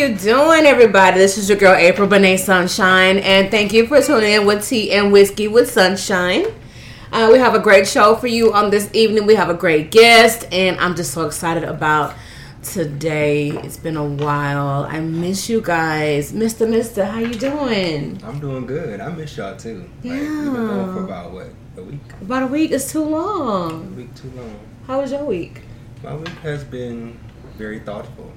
You doing, everybody? This is your girl April Benet Sunshine, and thank you for tuning in with Tea and Whiskey with Sunshine. Uh, we have a great show for you on this evening. We have a great guest, and I'm just so excited about today. It's been a while. I miss you guys, Mister Mister. How you doing? I'm doing good. I miss y'all too. Like, Yeah. we've been going for about what a week, About a week is too a long. week too long. How was your week? My week has been very thoughtful.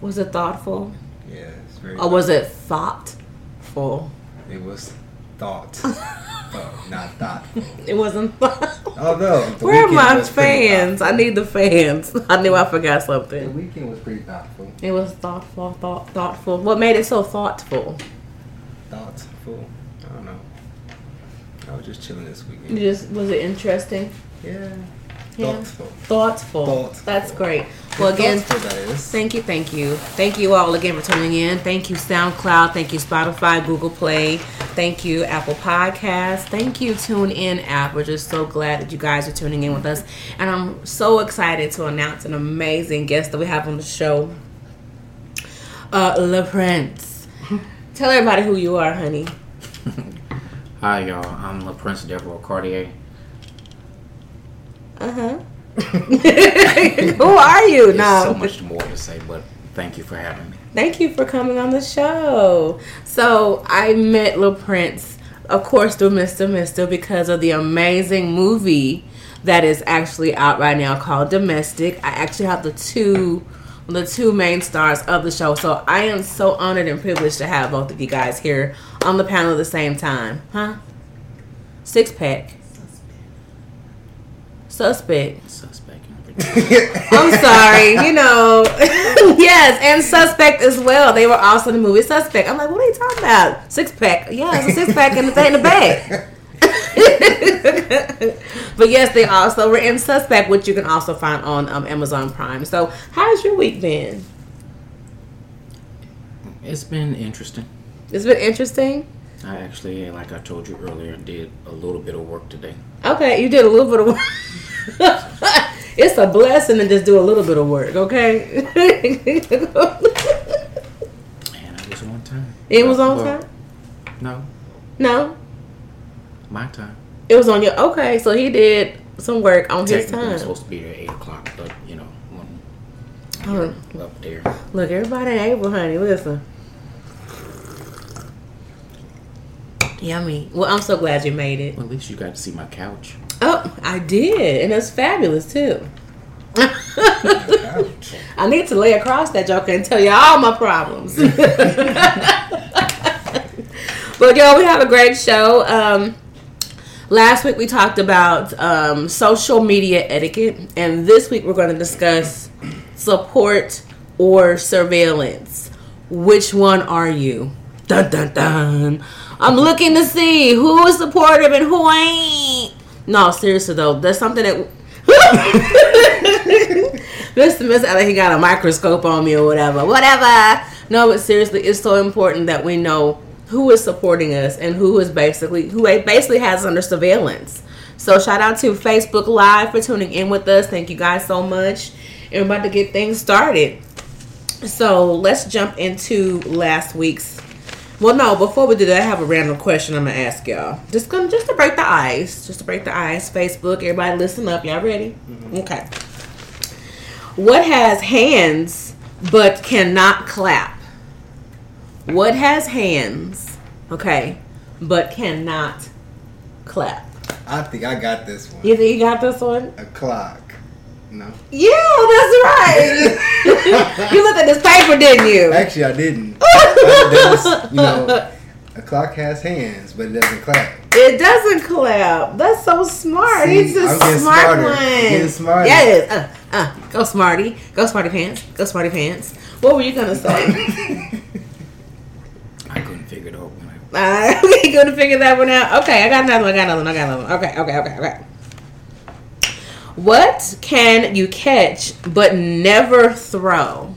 Was it thoughtful, Yeah, it's very. or was it thoughtful? It was thought, oh, not thoughtful. It wasn't. thoughtful. Although Where are my fans? I need the fans. I knew I forgot something. The weekend was pretty thoughtful. It was thoughtful, thought, thoughtful. What made it so thoughtful? Thoughtful. I don't know. I was just chilling this You weekend. just was it interesting? Yeah. Yeah. Thoughtful. Thoughtful. Thoughtful. That's great. Well, again, Thoughtful, that is. thank you, thank you, thank you all again for tuning in. Thank you, SoundCloud. Thank you, Spotify, Google Play. Thank you, Apple Podcasts. Thank you, Tune In app. We're just so glad that you guys are tuning in with us, and I'm so excited to announce an amazing guest that we have on the show. Uh, Le Prince. Tell everybody who you are, honey. Hi, y'all. I'm Le Prince Devereaux Cartier. Uh huh. who are you? There's No. so much more to say, but thank you for having me. Thank you for coming on the show. So I met Lil Prince, of course, through Mr. Mister because of the amazing movie that is actually out right now called Domestic. I actually have the two the two main stars of the show. So I am so honored and privileged to have both of you guys here on the panel at the same time. Huh? Six pack. Suspect. Suspect. I'm sorry, you know. yes, and Suspect as well. They were also in the movie Suspect. I'm like, what are you talking about? Six pack. Yeah, it's a six pack in the in the bag. but yes, they also were in Suspect, which you can also find on um, Amazon Prime. So, how's your week been? it's been interesting. It's been interesting. I actually, like I told you earlier, did a little bit of work today. Okay, you did a little bit of work. it's a blessing to just do a little bit of work, okay? And it was on time. it was on Well, time? No, No? my time. It was on your okay, so he did some work on his time. supposed to be there at 8 o'clock, but, you know, when Oh, up there. look, everybody April, honey, listen. Yummy. Well, I'm so glad you made it. Well, at least you got to see my couch. Oh, I did, and it's fabulous too. I need to lay across that joker and tell you all my problems. but yo, we have a great show. Um, last week we talked about um, social media etiquette, and this week we're going to discuss support or surveillance. Which one are you? Dun dun dun. I'm looking to see who is supportive and who ain't. No, seriously though, there's something that. Mr. Miss like he got a microscope on me or whatever. Whatever. No, but seriously, it's so important that we know who is supporting us and who is basically who basically has under surveillance. So shout out to Facebook Live for tuning in with us. Thank you guys so much. And we're about to get things started. So let's jump into last week's. Well, no, before we do that, I have a random question I'm gonna ask y'all. Just gonna just to break the ice, just to break the ice. Facebook, everybody, listen up. Y'all ready? Mm-hmm. Okay. What has hands but cannot clap? What has hands, okay, but cannot clap? I think I got this one. You think you got this one? A clock. No. Yeah, that's right. you looked at this paper, didn't you? Actually, I didn't. Was- you know, a clock has hands, but it doesn't clap. It doesn't clap. That's so smart. See, He's a smart smarter. one. Getting smarter. Yes. Uh, uh, go smarty. Go smarty pants. Go smarty pants. What were you gonna say? I couldn't figure it out. Uh, we gonna figure that one out. Okay, I got another one. I got another one. I got another one. Okay, okay, okay, okay. What can you catch but never throw?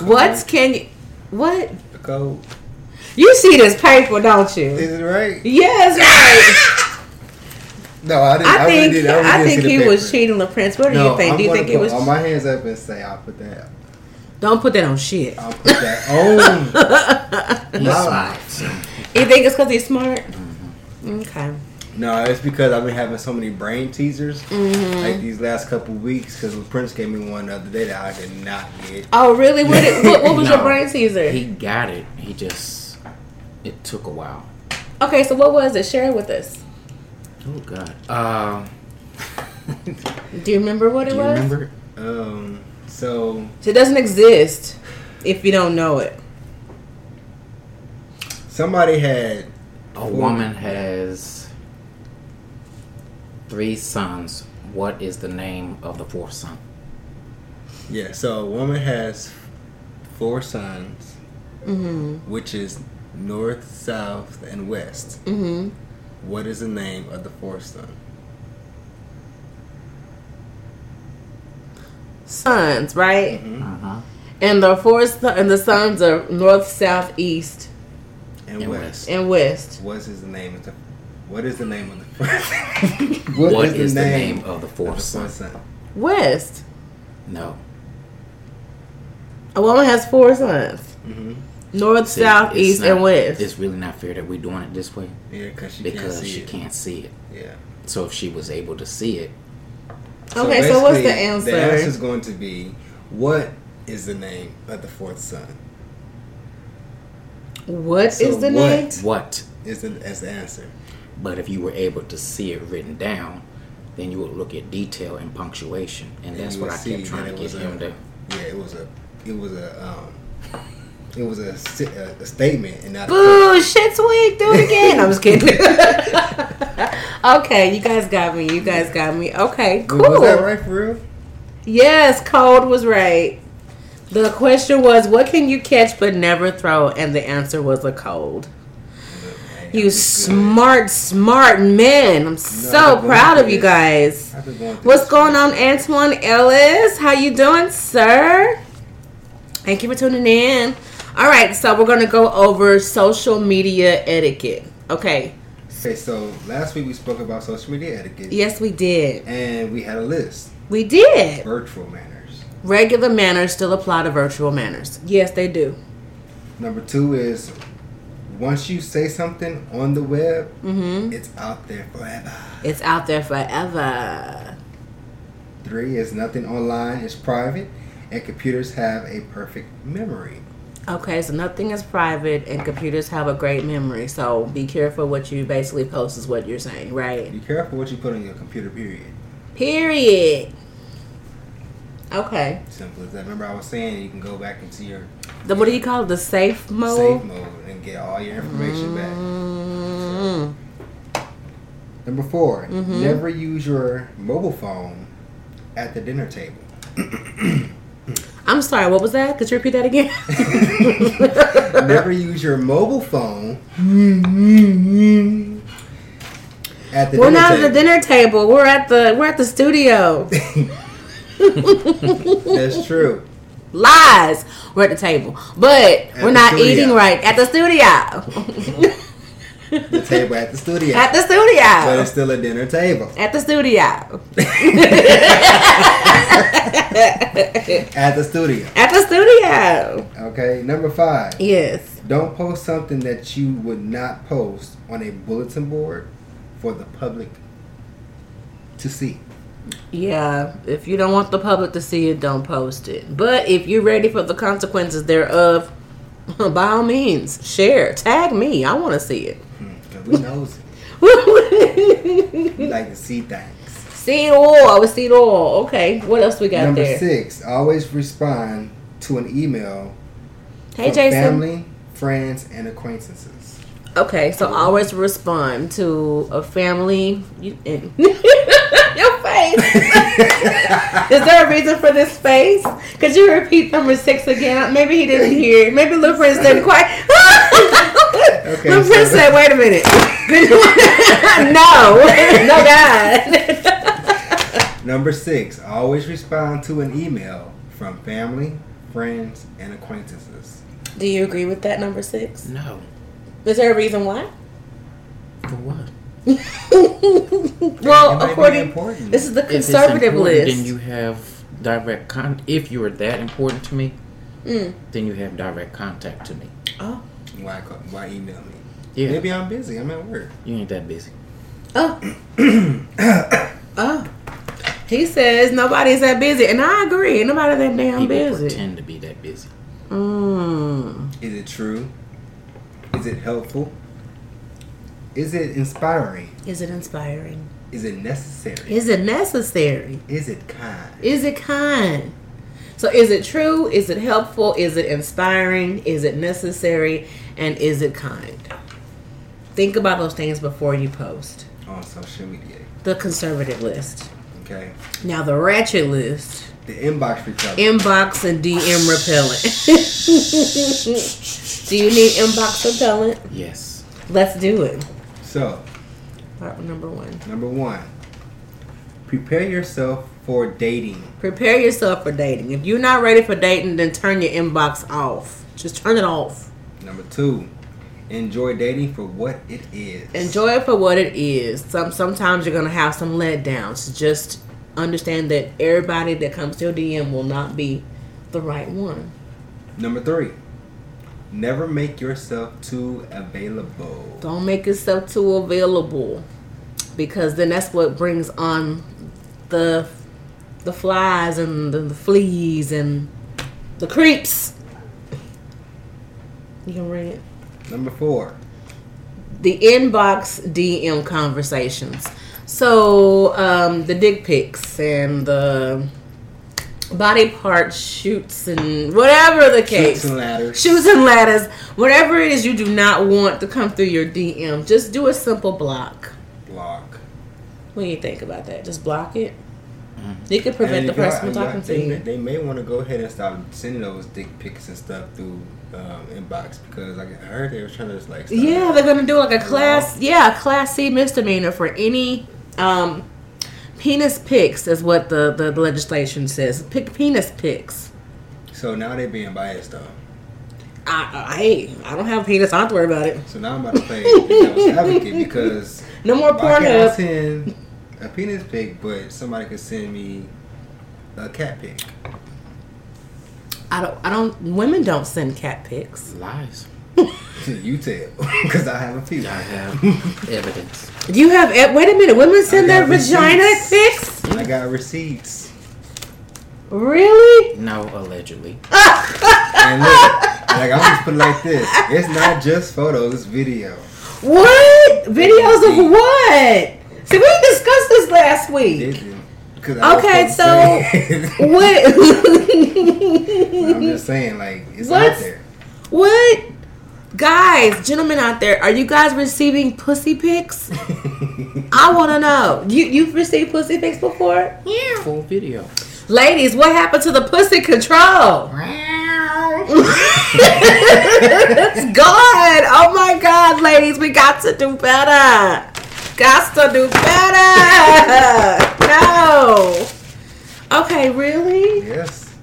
What can you? What? The code. You see this paper, don't you? Is it right? Yes, right. No, I didn't. I I, really think did. I, really I think he the was cheating the prince. What do No, you think? I'm do you think put it was? all my hands up and say I'll put that. Don't put that on shit. I'll put that on. He's My- smart. You think it's because he's smart? Mm-hmm. Okay. No, it's because I've been having so many brain teasers Mm-hmm. like these last couple weeks. Because Prince gave me one the other day that I did not get. Oh, really? What, did- what, what was your brain teaser? He got it. He just it took a while. Okay, so what was it? Share it with us. Oh God. Uh, Do you remember what do it you was? remember? Um. So So it doesn't exist if you don't know it. somebody had. A woman has three sons. What is the name of the fourth son? Yeah. So a woman has four sons, Mm-hmm. which is north, south, and west. Mm-hmm. What is the name of the fourth son? Sons, right? Mhm. Uh huh. And the fourth son- and the sons are north, south, east, And, And west. west. and west. What's his name? Of the, what is the name of the first? what is, the name, of the of fourth the son? fourth son? West. No. A woman has four sons. Mm-hmm. North, See, south, east, not- and west. It's really not fair that we're doing it this way Yeah, because she because can't see she it. can't see it. Yeah. So if she was able to see it, Okay, so what's the answer? The answer is going to be what is the name of the fourth son? What is So the what? name? what? Is the, as the answer? But if you were able to see it written down, then you would look at detail and punctuation, and And that's what I kept trying to get him a- to. Yeah, it was a, it was a, um, it was a, a, a statement and not a Boo, shit's weak. Do it again. I'm just kidding. okay, you guys got me. You guys got me. Okay, cool. Was that right for real? Yes, cold was right. The question was, what can you catch but never throw? And the answer was a cold. You smart, smart men. I'm so I've proud of you guys. I've been going through What's going on, Antoine Ellis? How you doing, sir? Thank you for tuning in. All right, so we're gonna go over social media etiquette. Okay. Okay, so last week we spoke about social media etiquette, Yes, we did. and we had a list: We did. virtual manners. Regular manners still apply to virtual manners. Yes, they do. Number two is once you say something on the web, Mm-hmm. it's out there forever. It's out there forever. Three is nothing online is private, and computers have a perfect memory. Okay, so nothing is private, and computers have a great memory. So be careful what you basically post is what you're saying, right? Be careful what you put on your computer. Period. Period. Okay. Simple as that. Remember, I was saying you can go back into your The, what do you call it? The safe mode? safe mode and get all your information back. Mm, Number 4 Mhm. never use your mobile phone at the dinner table. I'm sorry, what was that? Could you repeat that again? never use your mobile phone at the We're not table. at the dinner table. We're at the we're at the studio. That's true. Lies. We're at the table, but we're not studio. eating right at the studio. The table at the studio. at the studio. but it's still a dinner table. At the studio. At the studio. At the studio. Okay. Number five. Yes. Don't post something that you would not post on a bulletin board for the public to see. Yeah. If you don't want the public to see it, don't post it. But if you're ready for the consequences thereof, by all means, share. Tag me. I want to see it. Hmm, 'cause we knows it. You like to see things. seed oil. With seed oil. Okay. What else we got Number there? six, always respond to an email Hey, from Jason. family, friends, and acquaintances. Okay, so always respond to a family. You, eh. and your face. Is there a reason for this face? Could you repeat number six again? Maybe he didn't hear. it. Maybe Little Prince didn't quite. Okay, Little Prince so- said, "Wait a minute." no, no, God. Number six, always respond to an email from family, friends, and acquaintances. Do you agree with that number six? No. Is there a reason why? For what? Well, according important. this is the If it's conservative important, list. Then you have direct con. If you are that important to me, Mm. then you have direct contact to me. Oh, Why, co- why email me? Yeah, Maybe I'm busy. I'm at work. you ain't that busy. Oh. oh. He says nobody's that busy, and I agree. Ain't nobody that damn People busy. pretend to be that busy. Mm. Is it true? Is it helpful? Is it inspiring? Is it inspiring? Is it necessary? Is it necessary? Is it kind? Is it kind? So, is it true? Is it helpful? Is it inspiring? Is it necessary? And is it kind? Think about those things before you post. On social media. The conservative list. Okay. Now, the ratchet list. The inbox repellent. Inbox and DM repellent. do you need inbox repellent? Yes. Let's do it. so, number one. number one, prepare yourself for dating. Prepare yourself for dating. If you're not ready for dating, then turn your inbox off. Just turn it off. Number two, enjoy dating for what it is. Enjoy it for what it is. Some sometimes you're gonna have some letdowns. Just understand that everybody that comes to your DM will not be the right one. Number three, never make yourself too available. Don't make yourself too available, because then that's what brings on the the flies and the, the fleas and the creeps. You can read it. Number four, the inbox DM conversations. So um, the dick pics and the body part shoots and whatever the case. Shoots and ladders. Shoots and ladders. Whatever it is you do not want to come through your DM, just do a simple block. block. What do you think about that? Just block it. You can prevent the person from talking to they, you. They may want to go ahead and stop sending those dick pics and stuff through um, inbox because like, I heard they were trying to just like. Yeah, they're gonna do like a class, yeah, a class C misdemeanor for any um, penis pics, is what the, the legislation says. Pick penis pics. So now they're being biased though. I, I, hey, I don't have a penis. I don't have to worry about it. So now I'm about to play devil's advocate because No more why can't I send a penis pic, but somebody could send me a cat pic? I don't. I don't. Women don't send cat pics. Lies. You tell, because I have a few. I have evidence. Do you have? Wait a minute. Women send their got vagina receipts. pics. I got receipts. Really? No, allegedly. And look, like I'm just put it like this: it's not just photos, it's video. What? Videos of what? See, we discussed this last week. Did Because Okay, so to What? I'm just saying, like it's What? out there. What? Guys, gentlemen out there, are you guys receiving pussy pics? I want to know. You you've received pussy pics before? Yeah. Full video. Ladies, what happened to the pussy control? it's gone. Oh my god, ladies, we got to do better. Got to do better. No. Okay, really? yes,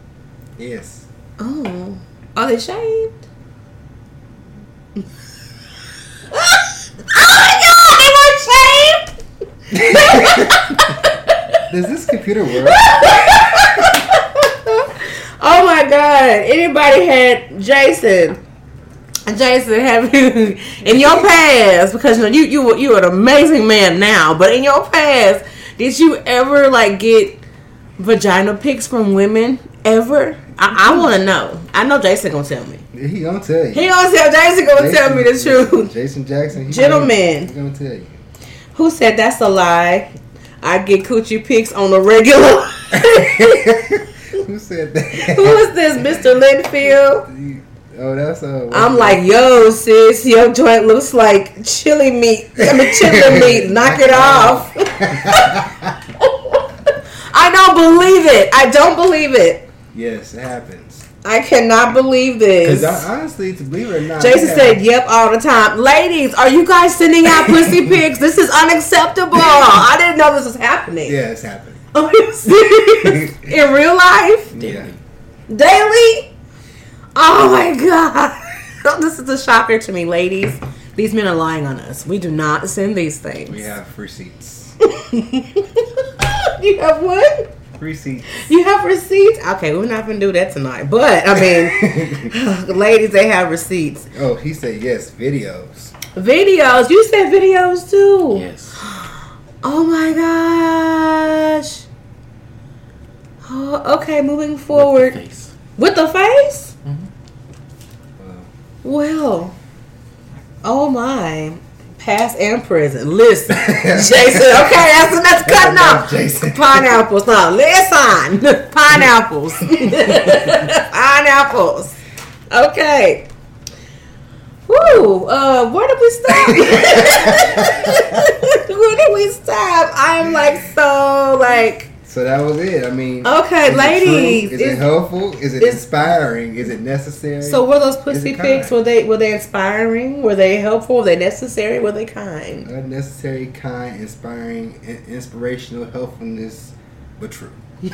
yes. Oh. Are they shaved? Oh my god, they were shaved! Does this computer work? oh my god, anybody had Jason. Jason, have you in your past? Because you know, you you you're an amazing man now, but in your past, did you ever like get vagina pics from women ever? I, I want to know. I know Jason gonna tell me. He gonna tell you. He gonna tell Jason gonna tell me the truth. Jason Jackson, he Gentlemen. Gonna, he gonna tell you. Who said that's a lie? I get coochie pics on the regular. Who said that? Who is this, Mr. Linfield? Oh, that's uh. I'm like, yo, sis, your joint looks like chili meat. I mean, chili meat. Knock it off. I don't believe it. I don't believe it. yes, it happens. I cannot believe this. Because honestly, to believe it or not, Jason yeah. said, "Yep, all the time." Ladies, are you guys sending out pussy pics? This is unacceptable. I didn't know this was happening. "Yeah, it's happening." In real life, Yeah. daily. Oh my god, this is a shocker to me, ladies. These men are lying on us. We do not send these things. We have receipts. you have what? Receipts. You have receipts? Okay, we're not gonna do that tonight. But I mean, ladies, they have receipts. Oh, he said yes. Videos. Videos. You said videos too. Yes. Oh my gosh. Oh, okay, moving forward. With the face. With the face? Uh, Well, oh my. Past and present. Listen, Jason. Okay, that's that's cutting off. Jason. Pineapples. Now, listen. Pineapples. Pineapples. Okay. Woo. Uh, where did we stop? where did we stop? I'm like so like. So that was it. I mean. Okay, is ladies, true? Is it helpful? Is it inspiring? Is it necessary? So were those pussy pics? Were they were they inspiring? Were they helpful? Were they necessary? Were they kind? unnecessary, kind, inspiring, in- inspirational, helpfulness, but true. the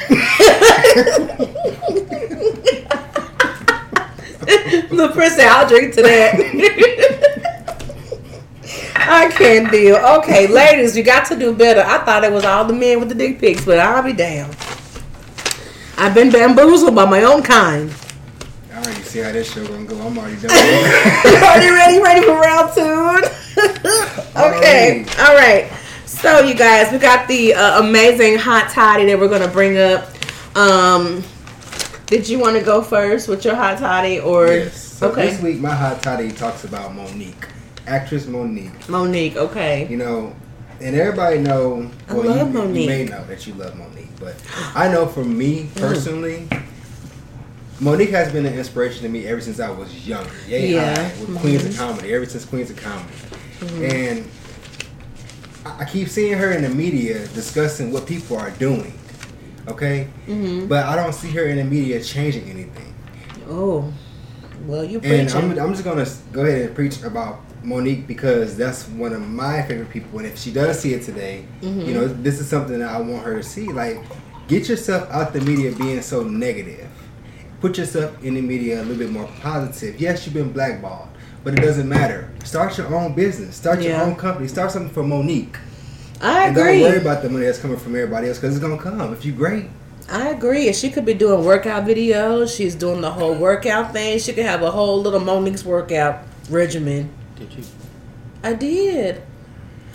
said, "I'll drink to that." I can't deal. Okay, ladies, you got to do better. I thought it was all the men with the dick pics, but I'll be damned. I've been bamboozled by my own kind. I already see how this show gonna go. I'm already done. Are you ready? Ready for round two? okay. Alright. All right. So, you guys, we got the uh, amazing hot toddy that we're gonna bring up. Um, did you want to go first with your hot toddy, or yes. So okay, this week, my hot toddy talks about Mo'Nique, actress Mo'Nique. Mo'Nique? Okay. You know, and everybody know. I love you, you may know that you love Mo'Nique, but I know for me mm. personally. Mo'Nique has been an inspiration to me ever since I was younger. Yeah. high, with mm-hmm. Queens of Comedy, ever since Queens of Comedy. Mm-hmm. And I keep seeing her in the media discussing what people are doing. Okay? Mm-hmm. But I don't see her in the media changing anything. Oh, well, you And. I'm, I'm just going to go ahead and preach about Mo'Nique because that's one of my favorite people. And if she does see it today, Mm-hmm. you know, this is something that I want her to see. Like, get yourself out the media being so negative. Put yourself in the media a little bit more positive. Yes, you've been blackballed, but it doesn't matter. Start your own business. Start your own company. Start something for Mo'Nique. I And agree. don't worry about the money that's coming from everybody else because it's going to come. If you're great, I agree. She could be doing workout videos. She's doing the whole workout thing. She could have a whole little Mo'Nique's workout regimen. Did you? I did.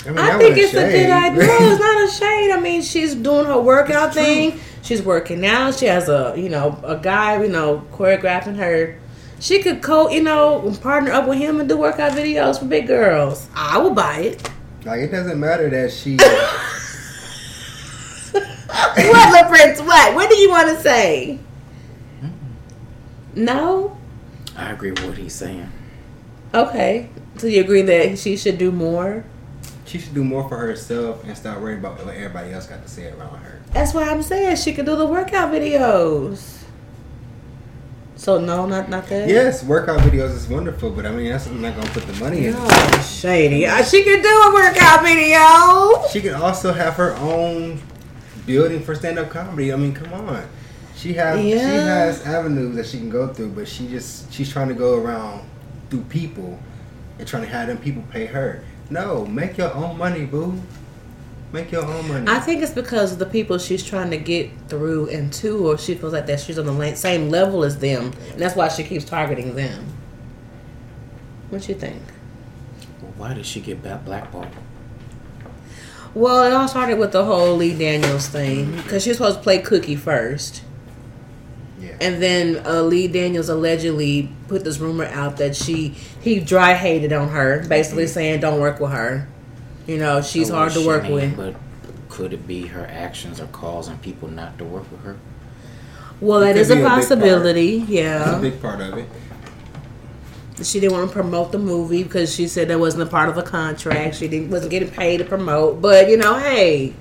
I, mean, I think wasn't it's a good idea. No, it's not a shade. I mean, she's doing her workout It's true. thing. She's working now. She has a you know a guy you know choreographing her. She could co you know partner up with him and do workout videos for big girls. I will buy it. like, it doesn't matter that she. what, LaPrince? What? What do you want to say? No. I agree with what he's saying. Okay. So you agree that she should do more? She should do more for herself and stop worrying about what everybody else got to say around her. That's why I'm saying she could do the workout videos. So no, not not that. Yes, workout videos is wonderful, but I mean that's not gonna put the money in. Shady. Uh, She could do a workout video. She can also have her own building for stand up comedy. I mean, come on. She has she has avenues that she can go through, but she just she's trying to go around through people and trying to have them people pay her. No, make your own money, boo. Make your own money. I think it's because of the people she's trying to get through and to, or she feels like that she's on the same level as them, and that's why she keeps targeting them. What you think? Well, why did she get back blackballed? Well, it all started with the whole Lee Daniels thing because she was supposed to play Cookie first, yeah. and then uh, Lee Daniels allegedly put this rumor out that she he dry hated on her, basically saying don't work with her. You know, she's Oh, hard to she work may, with. But could it be her actions are causing people not to work with her? Well, It that a be a big part. possibility. That's a big part of it. she didn't want to promote the movie because she said that wasn't a part of the contract. She didn't wasn't getting paid to promote. But you know, hey,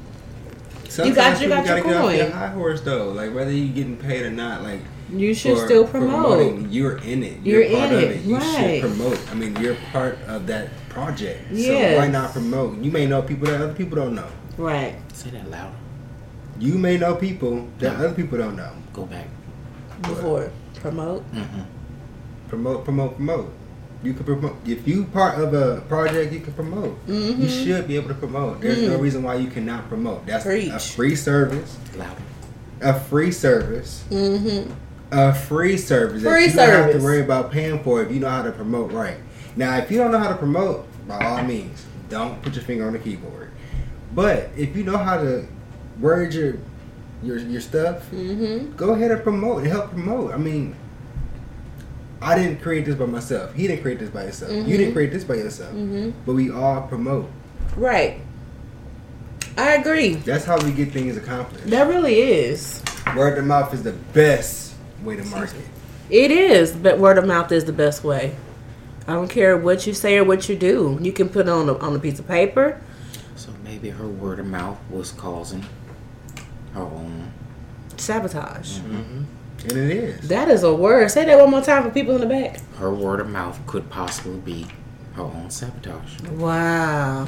Sometimes you got people your gotta get off coin. their high horse though. Like whether you're getting paid or not, like you should for- still promote. You're in it. You're part in of it, it. You right. should promote. I mean, you're part of that project. Yes. So why not promote? You may know people that other people don't know. Right. Say that louder. You may know people that other people don't know. Go back. Before promote. hmm Promote, promote, promote. You can promote if you part of a project. You can promote. Mm-hmm. You should be able to promote. There's no reason why you cannot promote. That's a free service. Louder. A free service. Mm-hmm. a free service Free that you don't have to worry about paying for if you know how to promote right. Now, if you don't know how to promote, by all means, don't put your finger on the keyboard. But if you know how to word your your your stuff, Mm-hmm. go ahead and promote and help promote. I mean, I didn't create this by myself. He didn't create this by himself. You didn't create this by yourself. Mm-hmm. But we all promote. Right. I agree. That's how we get things accomplished. That really is. Word of mouth is the best way to market. It is, but word of mouth is the best way. I don't care what you say or what you do. You can put it on a, on a piece of paper. So maybe her word of mouth was causing her own. Sabotage. hmm And it is. That is a word. Say that one more time for people in the back. Her word of mouth could possibly be her own sabotage Wow.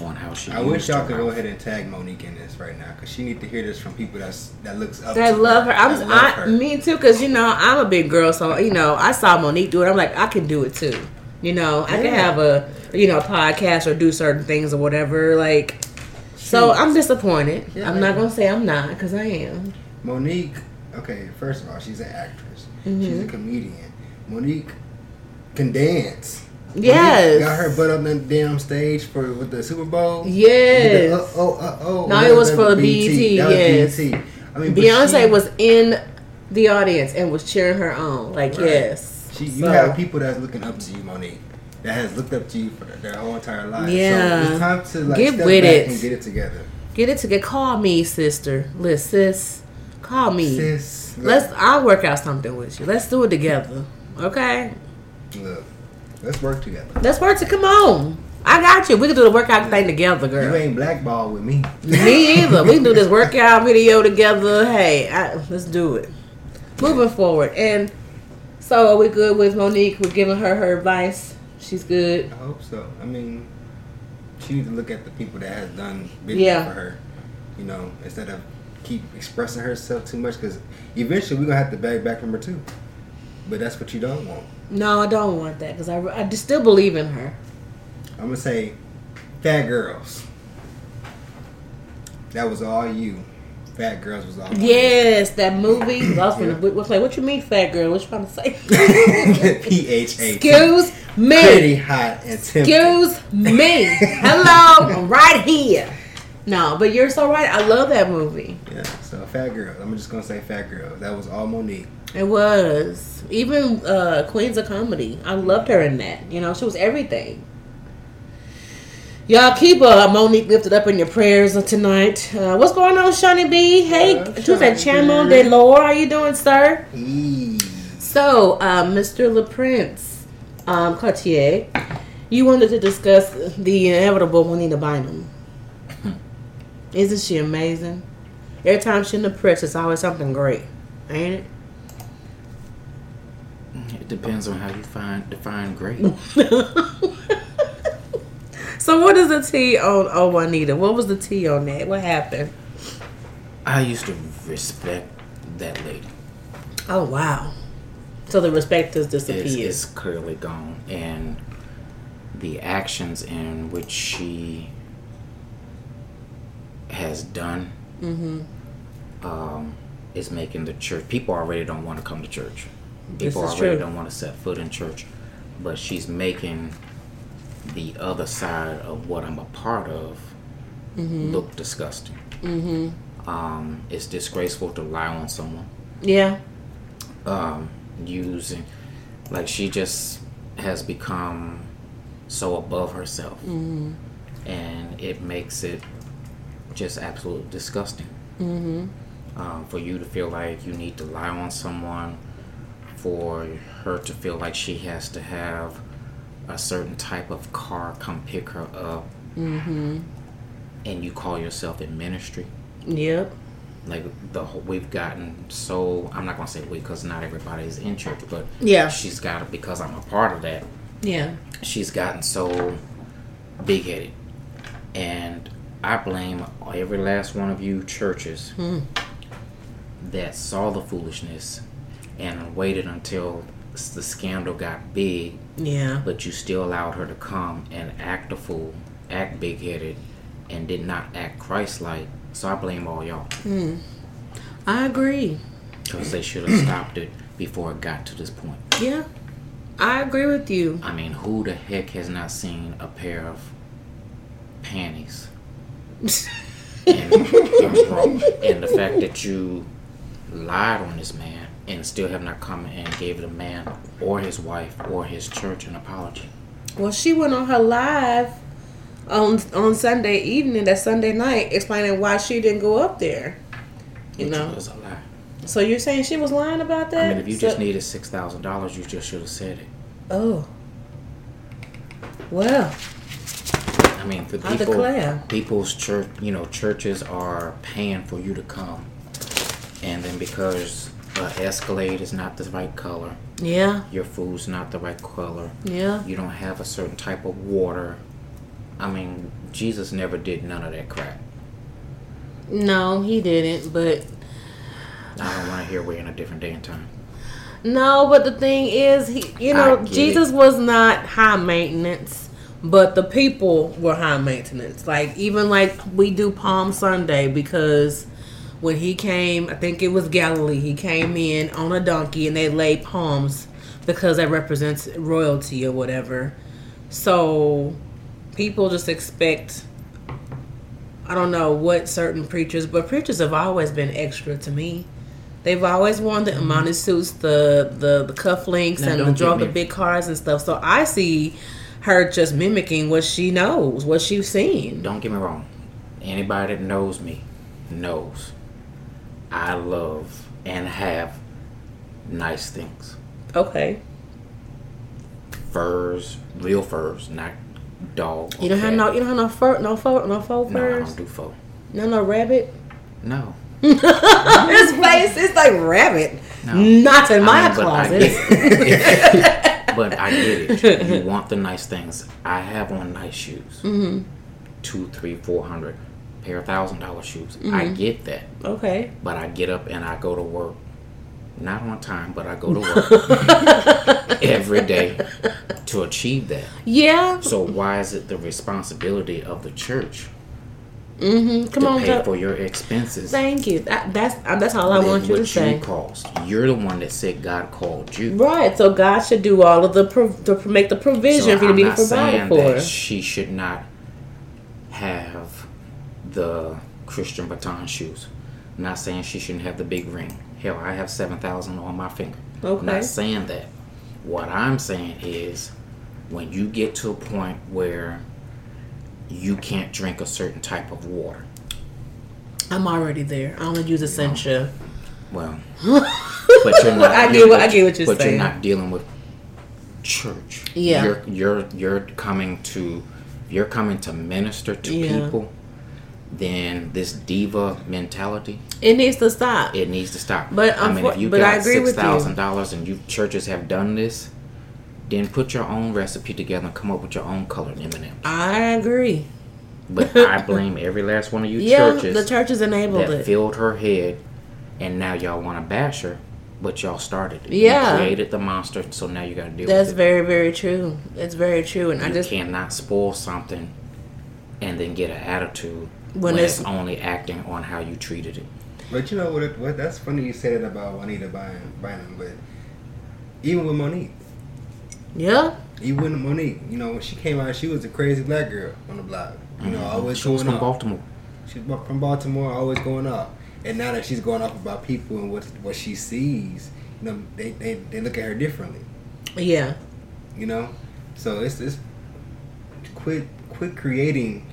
on how she. I wish y'all her could go ahead and tag Mo'Nique in this right now because she need to hear this from people that's that looks up. That to love her. I'm. that love I, her. me too. Cause you know I'm a big girl, so you know I saw Mo'Nique do it. I'm like I can do it too. You know I can have a you know a podcast or do certain things or whatever. Like so, She- I'm disappointed. Yeah, I'm not gonna say I'm not because I am. Mo'Nique. Okay, first of all, she's an actress. She's Mm-hmm. a comedian. Mo'Nique can dance. Mo'Nique Yes. got her butt on the damn stage for with the Super Bowl. Yes. Uh oh, uh oh. No, it was for the BET, That was yes. BET. I mean, Beyonce she- was in the audience and was cheering her on. Like Right. yes. She, you So- have people that's looking up to you, Mo'Nique. That has looked up to you for their whole entire life. Yeah. So it's time to like Get step with back it. and get it together. Get it together. Call me, sister. Liz, sis. Call me. Sis, look, Let's. I'll work out something with you. Let's do it together. Okay. look. Let's work together. Let's work to come on. I got you. We can do the workout thing together, girl. You ain't blackball with me. Me either. We can do this workout video together. Hey, I, let's do it. Moving forward, and so are we good with Mo'Nique? We're giving her her advice. She's good. I hope so. I mean, she needs to look at the people that has done big Yeah. for her. You know, instead of keep expressing herself too much, because eventually we're gonna have to bag back from her too. But that's what you don't want. No, I don't want that because I, I still believe in her. I'm gonna say, fat girls. That was all you. Fat girls was all. Yes, that movie. I was gonna what, like, what you mean, fat girl? What you trying to say? P H A. Excuse me. Pretty hot and tempting. Excuse me. Hello, I'm right here. No, but you're so right. I love that movie. Yeah. So fat girl. I'm just gonna say fat girl. That was all Mo'Nique. It was even uh, Queens of Comedy. I loved her in that. You know, she was everything. Y'all keep uh, Mo'Nique lifted up in your prayers tonight. Uh, what's going on, Shawnee B? Hey, Uh, to that Shawnee Chamo B. de Lore. How you doing, sir? Eee. So, uh, Mr. LaPrince um, Cartier, you wanted to discuss the inevitable Juanita Bynum. Isn't she amazing? Every time she's in the press, it's always something great, ain't it? It depends on how you find define great. so, what is the T on oh Juanita? What was the T on that? What happened? I used to respect that lady. Oh wow! So the respect has It's, disappeared. it's clearly gone, and the actions in which she has done um, is making the church. People already don't want to come to church. People already true. don't want to set foot in church, but she's making the other side of what I'm a part of Mm-hmm. look disgusting. Mm-hmm. Um, it's disgraceful to lie on someone yeah, um, using like she just has become so above herself and it makes it just absolutely disgusting. Mm-hmm. Um, for you to feel like you need to lie on someone, for her to feel like she has to have a certain type of car come pick her up, Mm-hmm. and you call yourself in ministry. Yep. Like the whole, we've gotten so I'm not gonna say we because not everybody is in church, but Yeah. she's got it because I'm a part of that. Yeah. she's gotten so big headed. And I blame every last one of you churches Hmm. that saw the foolishness and waited until the scandal got big, Yeah. but you still allowed her to come and act a fool, act big headed, and did not act Christ like. So I blame all y'all I agree. because they should have stopped it before it got to this point. Yeah. I agree with you. I mean, who the heck has not seen a pair of panties? And, and the fact that you lied on this man and still have not come and gave the man or his wife or his church an apology. Well, she went on her live on on Sunday evening, that Sunday night, explaining why she didn't go up there. You Which know. was a lie. So you're saying she was lying about that? I mean, if you So- just needed six thousand dollars, you just should have said it. Oh. Well, I mean, the I people, declare. people's church, you know, churches are paying for you to come, and then because uh, Escalade is not the right color, yeah, your food's not the right color, yeah. you don't have a certain type of water. I mean, Jesus never did none of that crap. No, he didn't, but I don't want to hear we're in a different day and time. no, but the thing is, he, you know, Jesus it. was not high maintenance, but the people were high maintenance. Like even like we do Palm Sunday because when he came, I think it was Galilee. He came in on a donkey and they laid palms because that represents royalty or whatever. So people just expect I don't know what certain preachers, but preachers have always been extra to me. They've always worn the Armani suits, the the, the cufflinks, Now, and the drove the big cars and stuff. So I see her just mimicking what she knows, what she's seen. Don't get me wrong. Anybody that knows me knows I love and have nice things. Okay, Furs, real furs, not dog. you don't have no, you don't have no fur, no fur, no faux No, I furs, don't do faux. no no rabbit. No. His face is like rabbit. No. Not in my I mean, but I closet. but I get it. You want the nice things. I have on nice shoes. Mm-hmm. Two, three, four hundred pair of thousand dollar shoes. I Mm-hmm. get that. okay. But I get up and I go to work. Not on time, but I go to work every day to achieve that. Yeah. So why is it the responsibility of the church Mm-hmm. Come to on. pay Tell- for your expenses? Thank you. That, that's uh, that's all I want you to say. caused. You're the one that said God called you. Right. So God should do all of the prov- to make the provision So for you to be provided that for. she should not have the Christian baton shoes. I'm not saying she shouldn't have the big ring. Hell, I have seven thousand on my finger. Okay. I'm not saying that. What I'm saying is, when you get to a point where you can't drink a certain type of water, I'm already there. I only use Essentia. well, but you're not. I get what- I get what you're but saying. But you're not dealing with church. Yeah. You're you're you're coming to you're coming to minister to Yeah. people. Then this diva mentality, It needs to stop. it needs to stop. But I mean, if you but I got agree six thousand dollars and you churches have done this, then put your own recipe together and come up with your own colored M&Ms. I agree. But I blame every last one of you Yeah, churches the churches enabled that it. filled her head, and now y'all want to bash her, but y'all started it. Yeah. you created the monster, so now you got to deal That's with it. very, very true. It's very true, and I just cannot spoil something and then get an attitude When when, it's- it's only acting on how you treated it. But you know what? It, what that's funny you said it about Juanita Bynum, Bynum, but even with Mo'Nique, yeah, even with Mo'Nique, you know, when she came out, she was a crazy black girl on the block. You know, always Mm-hmm. she was from up. Baltimore. She's bu- from Baltimore, always going up. And now that she's going up about people and what what she sees, you know, they, they, they look at her differently. yeah, You know, so it's it's quit quit creating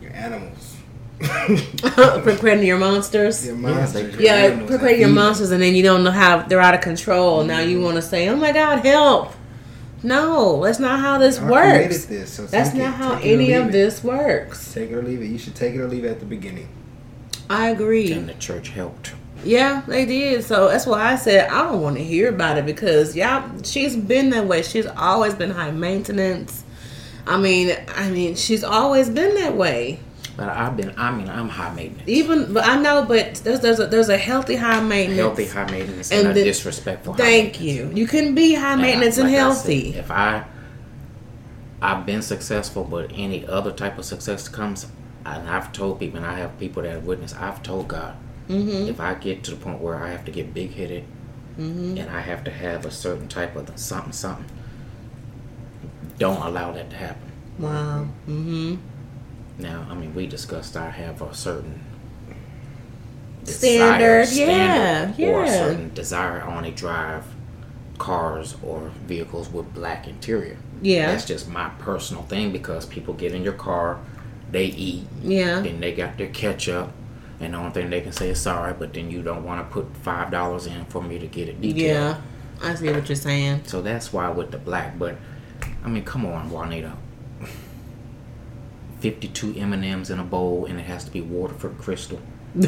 your animals. Quit creating your monsters. Your monsters. your Yeah, animals, quit creating your monsters, and then you don't know how they're out of control. Now you want to say, "Oh my God, help!" No, that's not how this them. I works. This, so That's take it- not how take it or any of it. this works. Take it or leave it. You should take it or leave it at the beginning. I agree. And the church helped. Yeah, they did. So that's why I said I don't want to hear about it because y'all, she's been that way. She's always been high maintenance. I mean, I mean, she's always been that way. But I've been, I mean, I'm high maintenance. Even, but I know, but there's there's a, there's a healthy high maintenance. Healthy high maintenance And and, a the- disrespectful Thank you. You can be high And I- maintenance and like I said, healthy. if I, I've been successful, but any other type of success comes, and I've told people, and I have people that have witnessed, I've told God, Mm-hmm. if I get to the point where I have to get big headed, Mm-hmm. and I have to have a certain type of something, something, don't allow that to happen. Wow. Mm-hmm. Now, I mean, we discussed I have a certain Standard, desire, yeah, standard, or a certain desire. I want to drive cars or vehicles with black interior. Yeah. that's just my personal thing because people get in your car, they eat, Yeah. then they got their ketchup, and the only thing they can say is sorry. But then you don't want to put five dollars in for me to get it detailed. Yeah. I see what you're saying. So that's why with the black, but I mean, come on, Juanita. Fifty-two M and M's in a bowl, and it has to be Waterford Crystal.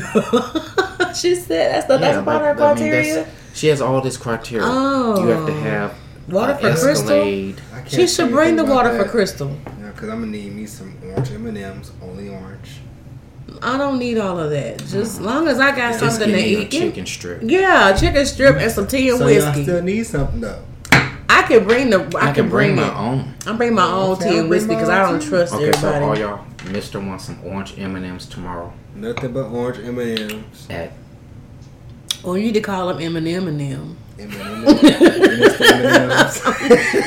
she said that's the, that's Yeah, part of her but, I mean, criteria. she has all this criteria. Oh. You have to Oh. have Waterford a Crystal? Escalade. I can't She say should bring the anything Waterford crystal. Yeah, because I'm gonna need me some orange M and M's, only orange. I don't need all of that. Just as long as I got Just something to me a eat. chicken strip. Yeah, chicken strip and some tea and So y'all whiskey. still need something though. I can bring the. I, I, can bring, my own. I'm bring my own Okay, tea and whiskey because I don't too. trust Okay, so all y'all, Mister wants some orange M and M's tomorrow Nothing but orange M and M's. at Well, you need to call them Eminem and. M and M's.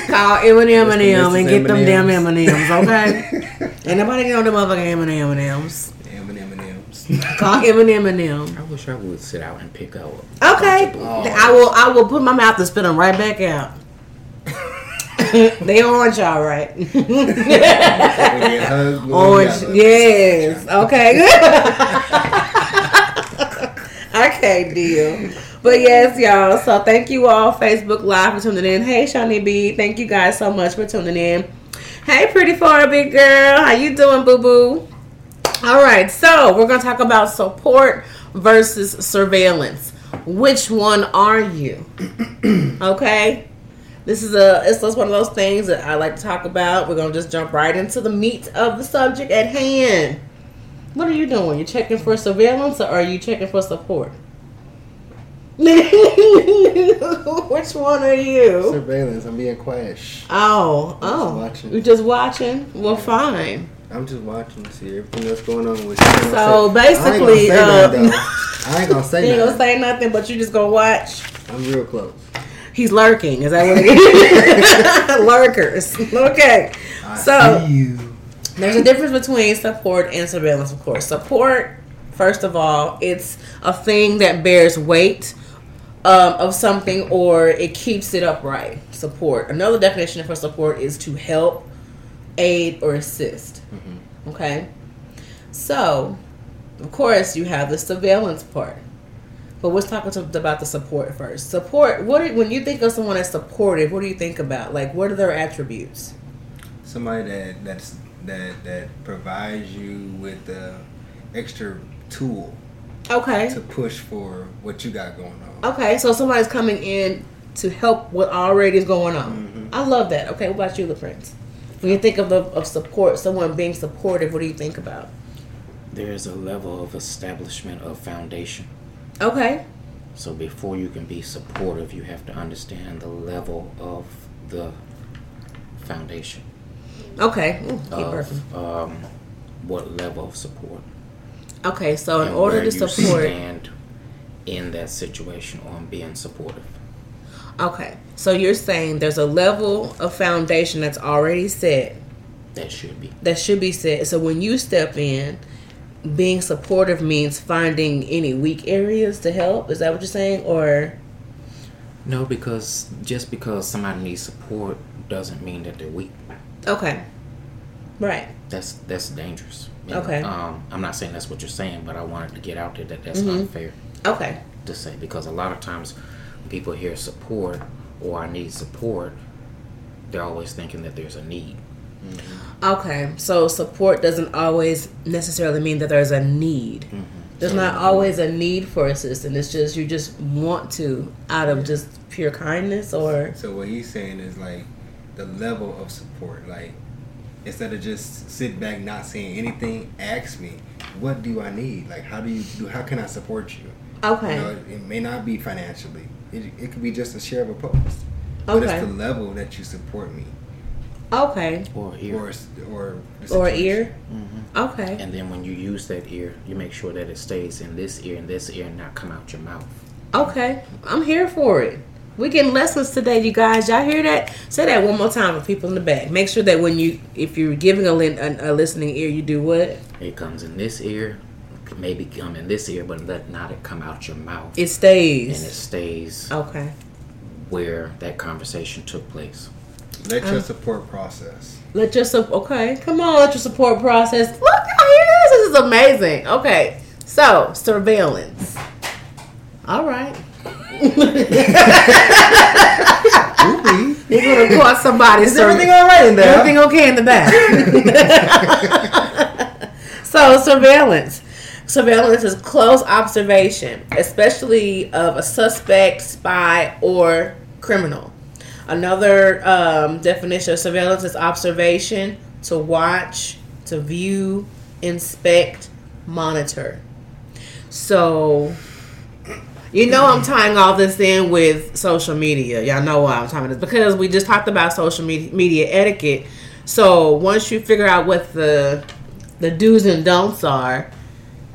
Call Eminem and them Mr. and get them damn M&Ms. M&Ms, okay? Ain't nobody get on them motherfucking Eminem and M's. M and M's. Call Eminem and them. I wish I would sit out and pick out. Okay, Oh. I will. I will put my mouth and spit them right back out. they orange, all right. Orange, yes. Okay. okay, deal. But yes, y'all. So thank you all, Facebook Live, for tuning in. Hey, Shawnee B. Thank you guys so much for tuning in. Hey, pretty far, big girl. How you doing, boo boo? All right. So we're gonna talk about support versus surveillance. Which one are you? okay. This is a it's just one of those things that I like to talk about. We're gonna just jump right into the meat of the subject at hand. What are you doing? You checking for surveillance or are you checking for support? Which one are you? Surveillance. I'm being quiet. Shh. Oh, oh, watching. you just watching? Well, fine. I'm just watching to see everything that's going on with you. So, basically I ain't gonna say uh, nothing, though. I ain't gonna say You ain't gonna say nothing, but you just gonna watch. I'm real close. He's lurking. Is that what it is? Lurkers. Okay. I So-. There's a difference between support and surveillance, of course. Support, first of all, it's a thing that bears weight um, of something or it keeps it upright. Support. Another definition for support is to help, aid, or assist. Okay? So, of course, you have the surveillance part. But let's talk about the support first. Support. What do, when you think of someone that's supportive? What do you think about? Like, what are their attributes? Somebody that that's that that provides you with the extra tool Okay. to push for what you got going on. Okay, so somebody's coming in to help what already is going on. Mm-hmm. I love that. Okay, what about you, the prince? When you think of the, of support, someone being supportive, what do you think about? There is a level of establishment of foundation. Okay, So before you can be supportive, you have to understand the level of the foundation okay, Ooh, keep of um, what level of support. Okay, so in order to you support, stand in that situation on being supportive. okay, so you're saying there's a level of foundation that's already set That should be. that should be set. So when you step in, being supportive means finding any weak areas to help. Is that what you're saying, or No, because just because somebody needs support doesn't mean that they're weak. okay? Right. That's that's dangerous. you know. Okay. Um, I'm not saying that's what you're saying, but I wanted to get out there that that's Mm-hmm. not fair Okay. to say because a lot of times when people hear support or I need support, they're always thinking that there's a need. Mm-hmm. Okay. So support doesn't always necessarily mean that there's a need. Mm-hmm. There's not mm-hmm. always a need for assistance. It's just you just want to out of just pure kindness or So what he's saying is like the level of support. Like instead of just sit back not saying anything, ask me, what do I need? Like how do you do? How can I support you? okay. You know, it may not be financially. It, it could be just a share of a post. But Okay. it's the level that you support me, Okay. Or ear. or or Or situation. ear. hmm Okay. And then when you use that ear, you make sure that it stays in this ear and this ear and not come out your mouth. Okay. I'm here for it. We're getting lessons today, you guys. Y'all hear that? Say that one more time for people in the back. Make sure that when you, if you're giving a, a, a listening ear, you do what? It comes in this ear, maybe come in this ear, but let not it come out your mouth. It stays. and it stays. stays Okay. where that conversation took place. Let Um, your support process. Let your sup- okay, come on, let your support process. Look, I hear this. This is amazing. Okay, so surveillance. All right, you're gonna caught somebody. Is sur- everything all right in there? Everything okay in the back. so surveillance. Surveillance is close observation, especially of a suspect, spy, or criminal. Another um, definition of surveillance is observation, to watch, to view, inspect, monitor. So, you know, I'm tying all this in with social media. Y'all know why I'm talking this because we just talked about social media, media etiquette. So once you figure out what the the do's and don'ts are,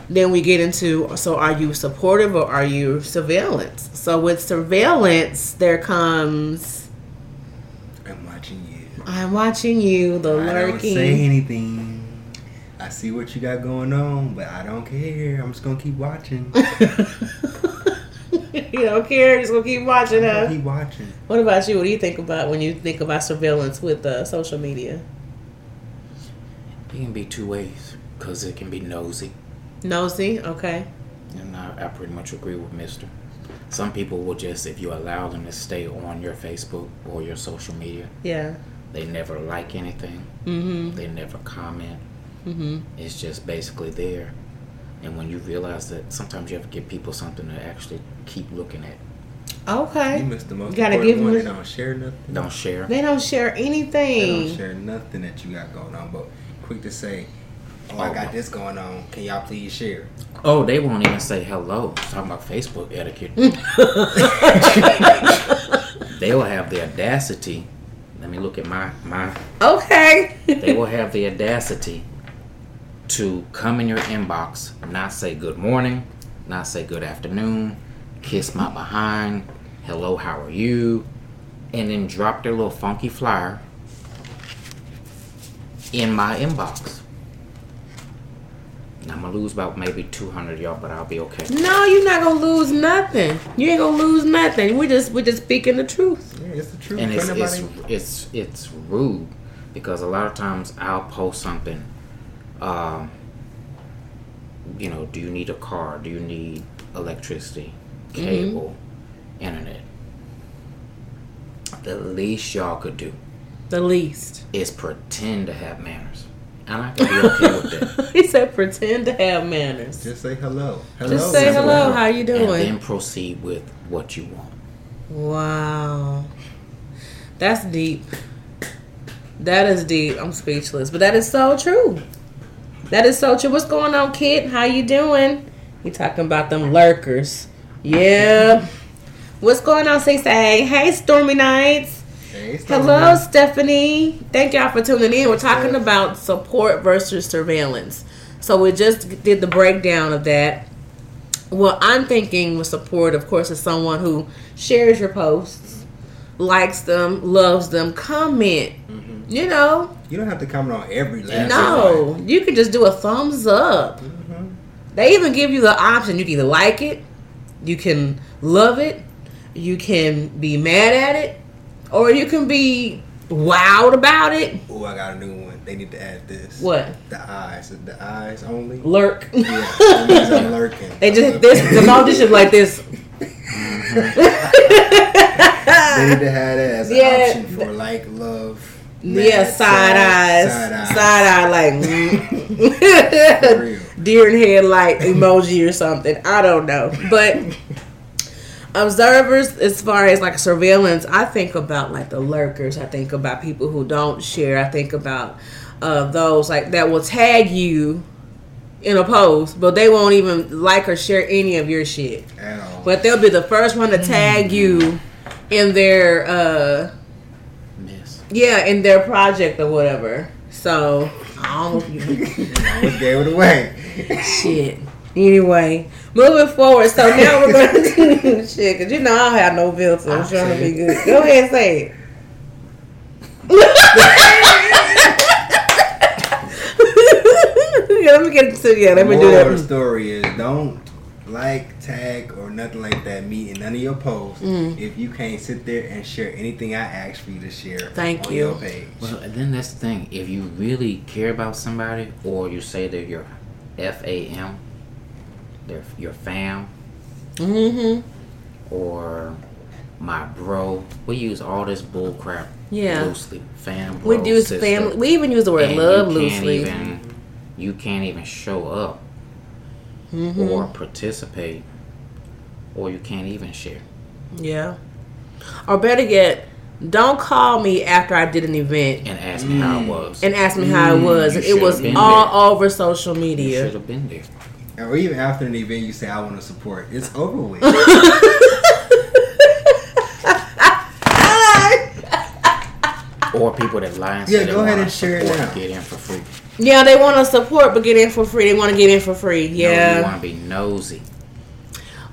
then we get into so are you supportive or are you surveillance? So with surveillance, there comes. I'm watching you, the I don't say anything. I see what you got going on, but I don't care. I'm just gonna keep watching. you don't care, just gonna keep watching I'm gonna keep watching. What about you? What do you think about when you think about surveillance with uh, social media? It can be two ways because it can be nosy, Nosy, okay. and I, I pretty much agree with Mister. Some people will just, if you allow them to stay on your Facebook or your social media, Yeah. They never like anything, Mm-hmm. they never comment. Mm-hmm. It's just basically there. And when you realize that sometimes you have to give people something to actually keep looking at. Okay. You missed the most you Gotta important give one. them- They don't share nothing. Don't share. They don't share anything. They don't share nothing that you got going on. But quick to say, oh, I got this going on. Can y'all please share? Oh, they won't even say hello. Talking about Facebook etiquette. they will have the audacity. Let me look at my my. Okay. They will have the audacity to come in your inbox, not say good morning, not say good afternoon, kiss my behind, hello, how are you, and then drop their little funky flyer in my inbox. Now, I'm gonna lose about maybe 200 y'all, but I'll be okay. no, you're not gonna lose nothing. You ain't gonna lose nothing. We just we just speaking the truth. Yeah, it's the truth. and it's it's, it's it's rude because a lot of times I'll post something. Um, you know, do you need a car? Do you need electricity, cable, internet? The least y'all could do The least. is pretend to have manners, and I can be okay with that. he said pretend to have manners. Just say hello. Hello. Just say Simple. hello. How you doing?" And then proceed with what you want. Wow. That's deep. That is deep. I'm speechless. But that is so true. That is so true. What's going on, kid? How you doing? You talking about them lurkers. Yeah. What's going on, say say? Hey, Stormy Nights. Hey, Hello. Stephanie. Thank y'all for tuning in. We're talking about support versus surveillance. So we just did the breakdown of that. What I'm thinking with support, of course, is someone who shares your posts, likes them, loves them, comment. You know, You don't have to comment on every last no, you can just do a thumbs up. Mm-hmm. They even give you the option. You can either like it, you can love it, you can be mad at it, or you can be wowed about it. Oh, I got a new one. they need to add this. What? The eyes. The eyes only. Lurk. Yeah, that means I'm lurking. They just this the emoji should like this. They need to have that as an Yeah. option for like love. Yeah, mad, side eyes, Side eyes. side eye, like mm. deer in headlight emoji or something. I don't know, but observers, as far as like surveillance, I think about like the lurkers. I think about people who don't share. I think about uh, those like that will tag you in a post, but they won't even like or share any of your shit. At all. But they'll be the first one to tag you in their uh Miss. yeah, in their project or whatever. So I don't know if you I gave it away. shit. Anyway, moving forward. So now we're going to do shit because you know I don't have no filter. I'm trying to be good. Go ahead and say it. yeah, let me get to yeah. Let me do Moral of the that. story is don't like, tag, or nothing like that me in none of your posts Mm. if you can't sit there and share anything I ask for you to share Thank on you. your page. Well, and then that's the thing. If you really care about somebody, or you say that you're FAM, they're your fam, Mm-hmm. or my bro, we use all this bull crap Yeah. loosely. Fam, We bro, do sister. family. We even use the word love you loosely. Even, you can't even show up Mhm. or participate, or you can't even share. Yeah. Or better yet, don't call me after I did an event And ask me how it was. and ask me how it was. you It was all over social media. should have been there. Or even after an event, you say, I want to support. It's over with. Or people that lie and Yeah, say they go ahead wanna and share it support now. Get in for free. Yeah, they want to support but get in for free. They want to get in for free. No, Yeah. you want to be nosy.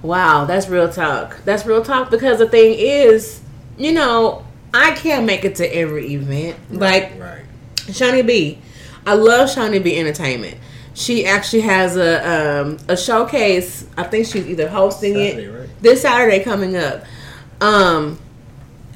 Wow, that's real talk. That's real talk because the thing is, you know, I can't make it to every event. Like right. Shawnee B. I love Shawnee B Entertainment. She actually has a um, a showcase. I think she's either hosting Saturday, it right? this Saturday coming up. Um,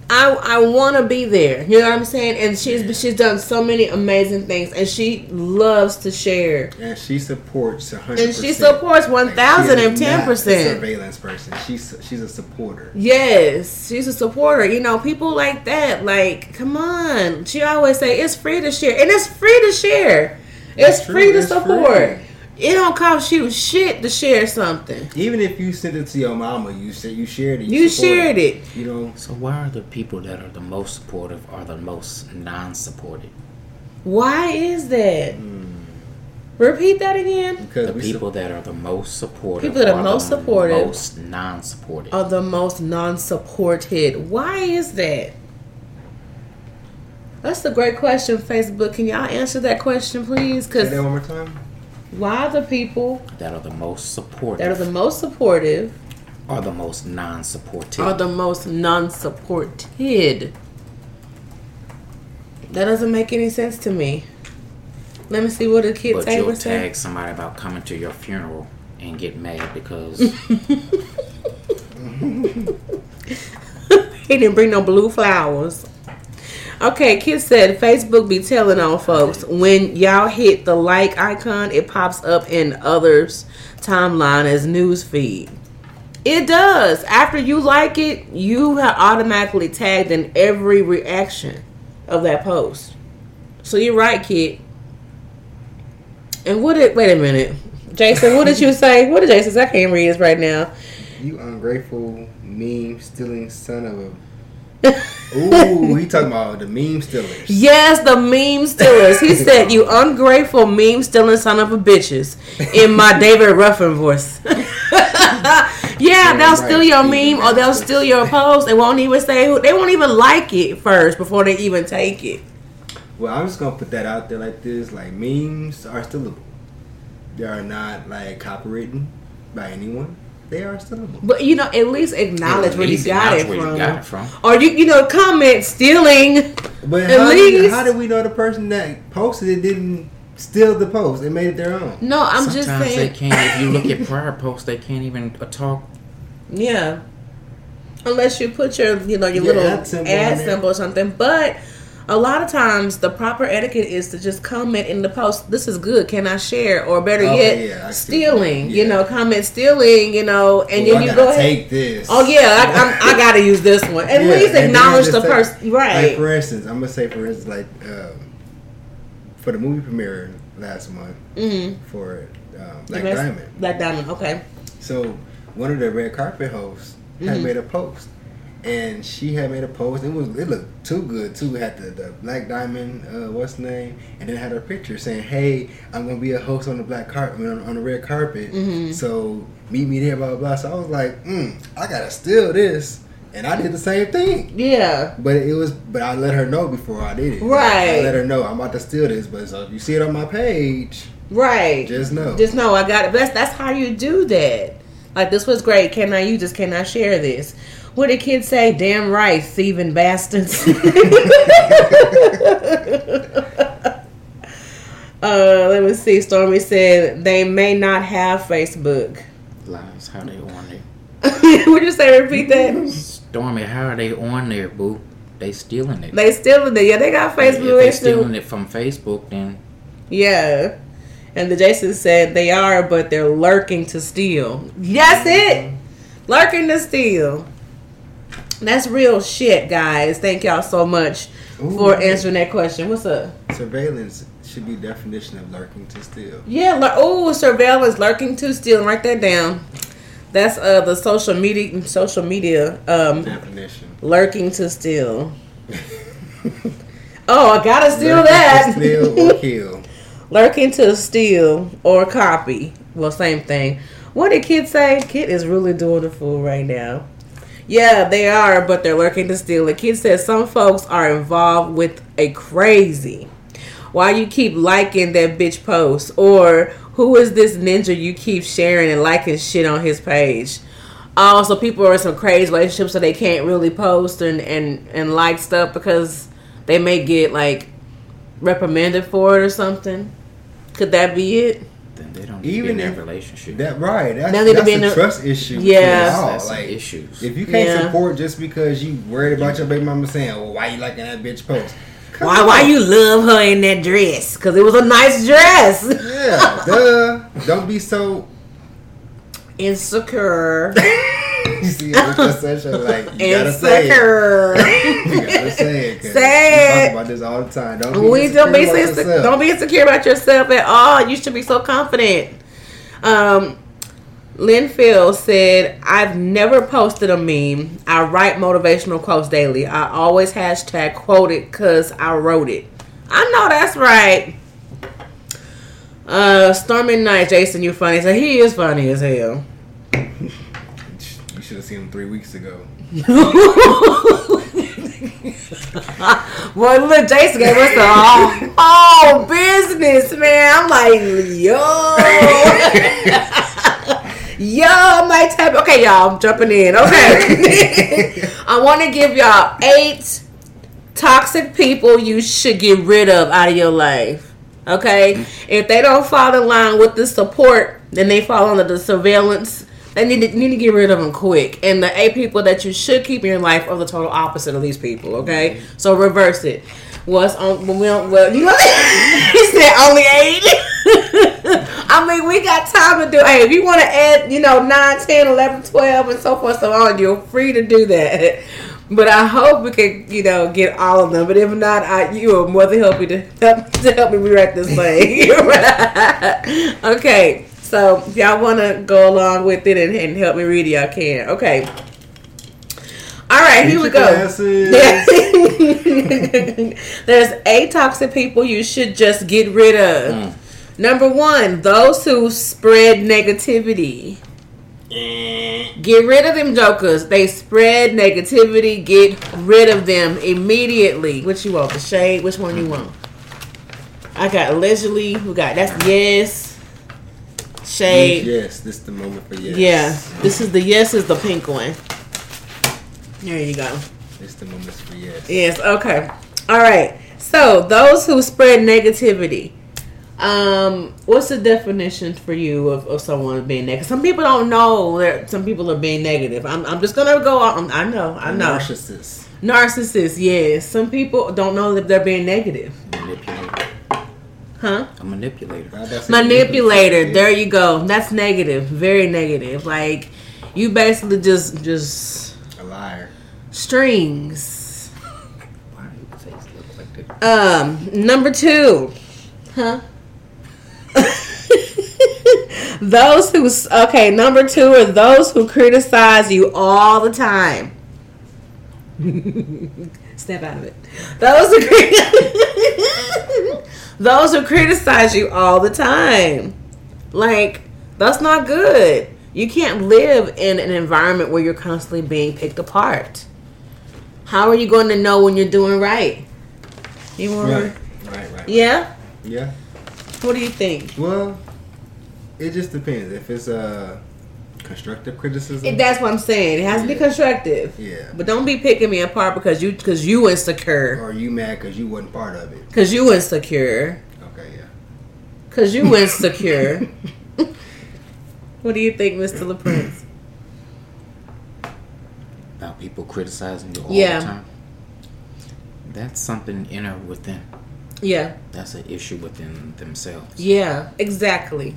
I I want to be there. You know what I'm saying? And she's she's done so many amazing things, and she loves to share. And she supports 100%. And she supports 1,010 percent. surveillance person. She's she's a supporter. Yes, she's a supporter. You know, people like that. Like, come on. She always say it's free to share, and it's free to share. It's That's free to it's support. free. It don't cost you shit to share something. Even if you sent it to your mama, you said you shared it. You support shared it. You know, So why are the people that are the most supportive are the most non-supported? Why is that? Hmm. Repeat that again. because The we people that are the most supportive People that are are most the supportive most non-supported, Are the most non-supported. Why is that? That's a great question, Facebook. Can y'all answer that question, please? Say Because that one more time. why the people that are the most supportive that are the most supportive are the most non-supportive. are the most non-supported. That doesn't make any sense to me. Let me see what the kid but table you'll say. tag somebody about coming to your funeral and get mad because he didn't bring no blue flowers. Okay, kid said Facebook be telling on folks when y'all hit the like icon, it pops up in others' timeline as news feed. It does. After you like it, you are automatically tagged in every reaction of that post. So you're right, kid. And what did wait a minute, Jason? What did you say? What did Jason? say? I can't read this right now. You ungrateful meme stealing son of a. Ooh, he talking about the meme stealers. Yes, the meme stealers. He said, "You ungrateful meme stealing son of a bitches." In my David Ruffin voice. yeah, they'll steal your meme or they'll steal your post. They won't even say who. They won't even like it first before they even take it. Well, I'm just gonna put that out there like this: like memes are stealable. They are not like copywritten by anyone. They are stealable. But you know, at least acknowledge At where you got it acknowledge where from. you got it from. Or you, you know, comment stealing. But At how, least- did, how did we know the person that posted it didn't steal the post? They made it their own. No, I'm just sometimes they can't. If you look at prior posts, they can't even uh, talk. Yeah. Unless you put your, you know, your Yeah, little ad symbol ad symbol or something. But a lot of times the proper etiquette is to just comment in the post. This is good. Can I share? Or better Oh, yet, yeah, stealing. You know, comment stealing. You know, and Ooh, then I you go ahead. take this. Oh yeah, I, I'm, I gotta use this one. At Yeah, least acknowledge the person, Like right? for instance, I'm gonna say for instance, like um, for the movie premiere last month mm-hmm. for um, Black Diamond. Black Diamond. Okay. So one of the red carpet hosts had Mhm. made a post, and she had made a post. It was it looked too good too. It had the, the Black Diamond, uh, what's name, and then it had her picture saying, "Hey, I'm gonna be a host on the black carpet, on, on the red carpet. Mhm. So meet me there." Blah blah blah. So I was like, mm, I gotta steal this, and I did the same thing. Yeah. But it was, but I let her know before I did it. Right. I let her know I'm about to steal this. But so if you see it on my page, Right. just know. Just know I got it. That's that's how you do that. Like this was great. Can I use this? Can I share this? What did kids say? Damn right, thieving bastards. uh, let me see. Stormy said they may not have Facebook. Lies, how they on there? Would you say repeat that? Stormy, how are they on there, boo? They stealing it. They stealing it. Yeah, they got if Facebook. they They stealing it from Facebook, then Yeah. And the Jason said they are, but they're lurking to steal. That's it. Lurking to steal. That's real shit, guys. Thank y'all so much for Ooh. answering that question. What's up? surveillance should be definition of lurking to steal. Yeah, lur- oh, surveillance, lurking to steal. Write that down. That's uh the social media social media um Definition. lurking to steal. Oh, I gotta steal Lurking to that. Steal or kill. Lurking to steal or copy. Well, same thing. What did Kid say? Kid is really doing the fool right now. Yeah, they are, but they're lurking to steal. The kid says some folks are involved with a crazy. Why you keep liking that bitch post? Or who is this ninja you keep sharing and liking shit on his page? Also, so people are in some crazy relationships so they can't really post and, and, and like stuff because they may get like reprimanded for it or something. Could that be it? Then they don't Even even in if- that relationship. That right. That's, Now that's be a in a- trust issue. Yeah. between y'all. That's Like, issues. If you can't Yeah. support just because you worried about your baby mama saying, "Well, why you liking that bitch post?" Come Why why you love her in that dress? Cause it was a nice dress. Yeah, duh. Don't be so. Insecure. you see, it's just such a like. You gotta say it. Insecure. You gotta say it. Say it. talk about this all the time. Don't be we don't be insecure about insecure, yourself. don't be insecure about yourself at all. You should be so confident. Um, Lynn Phil said, "I've never posted a meme. I write motivational quotes daily. I always hashtag quote it cause I wrote it. I know that's right." Uh, Stormy Night, Jason, you funny. So he is funny as hell. Should have seen him three weeks ago. Well, look, Jason gave us the all, all business, man. I'm like, yo. yo, my type. Okay, y'all, I'm jumping in. Okay. I want to give y'all eight toxic people you should get rid of out of your life. Okay? If they don't fall in line with the support, then they fall under the surveillance. They need to, need to get rid of them quick. And the eight people that you should keep in your life are the total opposite of these people. Okay, mm-hmm. so reverse it. What's on? Well, we don't, well you know, he said only eight. I mean, we got time to do. Hey, if you want to add, you know, 9, 10, 11, 12, and so forth, so on, you're free to do that. But I hope we can, you know, get all of them. But if not, I, you are more than happy to help, to help me rewrite this thing. okay, so if y'all want to go along with it and, and help me read it, y'all can. Okay. All right, here we go. There's eight toxic people you should just get rid of. Mm. Number one, those who spread negativity. Get rid of them jokers. They spread negativity. Get rid of them immediately. What you want? The shade? Which one you want? I got allegedly. We got that's yes. Shade. Yes, this is the moment for yes. Yeah. This is the yes is the pink one. There you go. This the moment for yes. Yes, okay. All right. So, those who spread negativity. Um, what's the definition for you of, of someone being negative? Some people don't know that some people are being negative. I'm, I'm just gonna go on. I know, I know. Narcissist. Narcissist, yes. Some people don't know that they're being negative. Huh? A manipulator. I was about to say Manipulator. Yeah. There you go. That's negative. Very negative. Like you basically just just A liar. strings. Why do your face look like that? Um, number two. Huh? those who okay, number two are those who criticize you all the time. Step out of it. Those who those who criticize you all the time. Like that's not good. You can't live in an environment where you're constantly being picked apart. How are you going to know when you're doing right? You want Right. Right. Right. Yeah. Yeah. What do you think? Well, it just depends. If it's a constructive criticism, It, that's what I'm saying. It has to be constructive. yeah. But don't be picking me apart because you because you insecure. Or are you mad because you wasn't part of it? Because you insecure. Okay, yeah. Because you insecure. what do you think, Mr. LaPrince? About people criticizing you all Yeah. the time. That's something inner within. Yeah. That's an issue within themselves. Yeah. Exactly.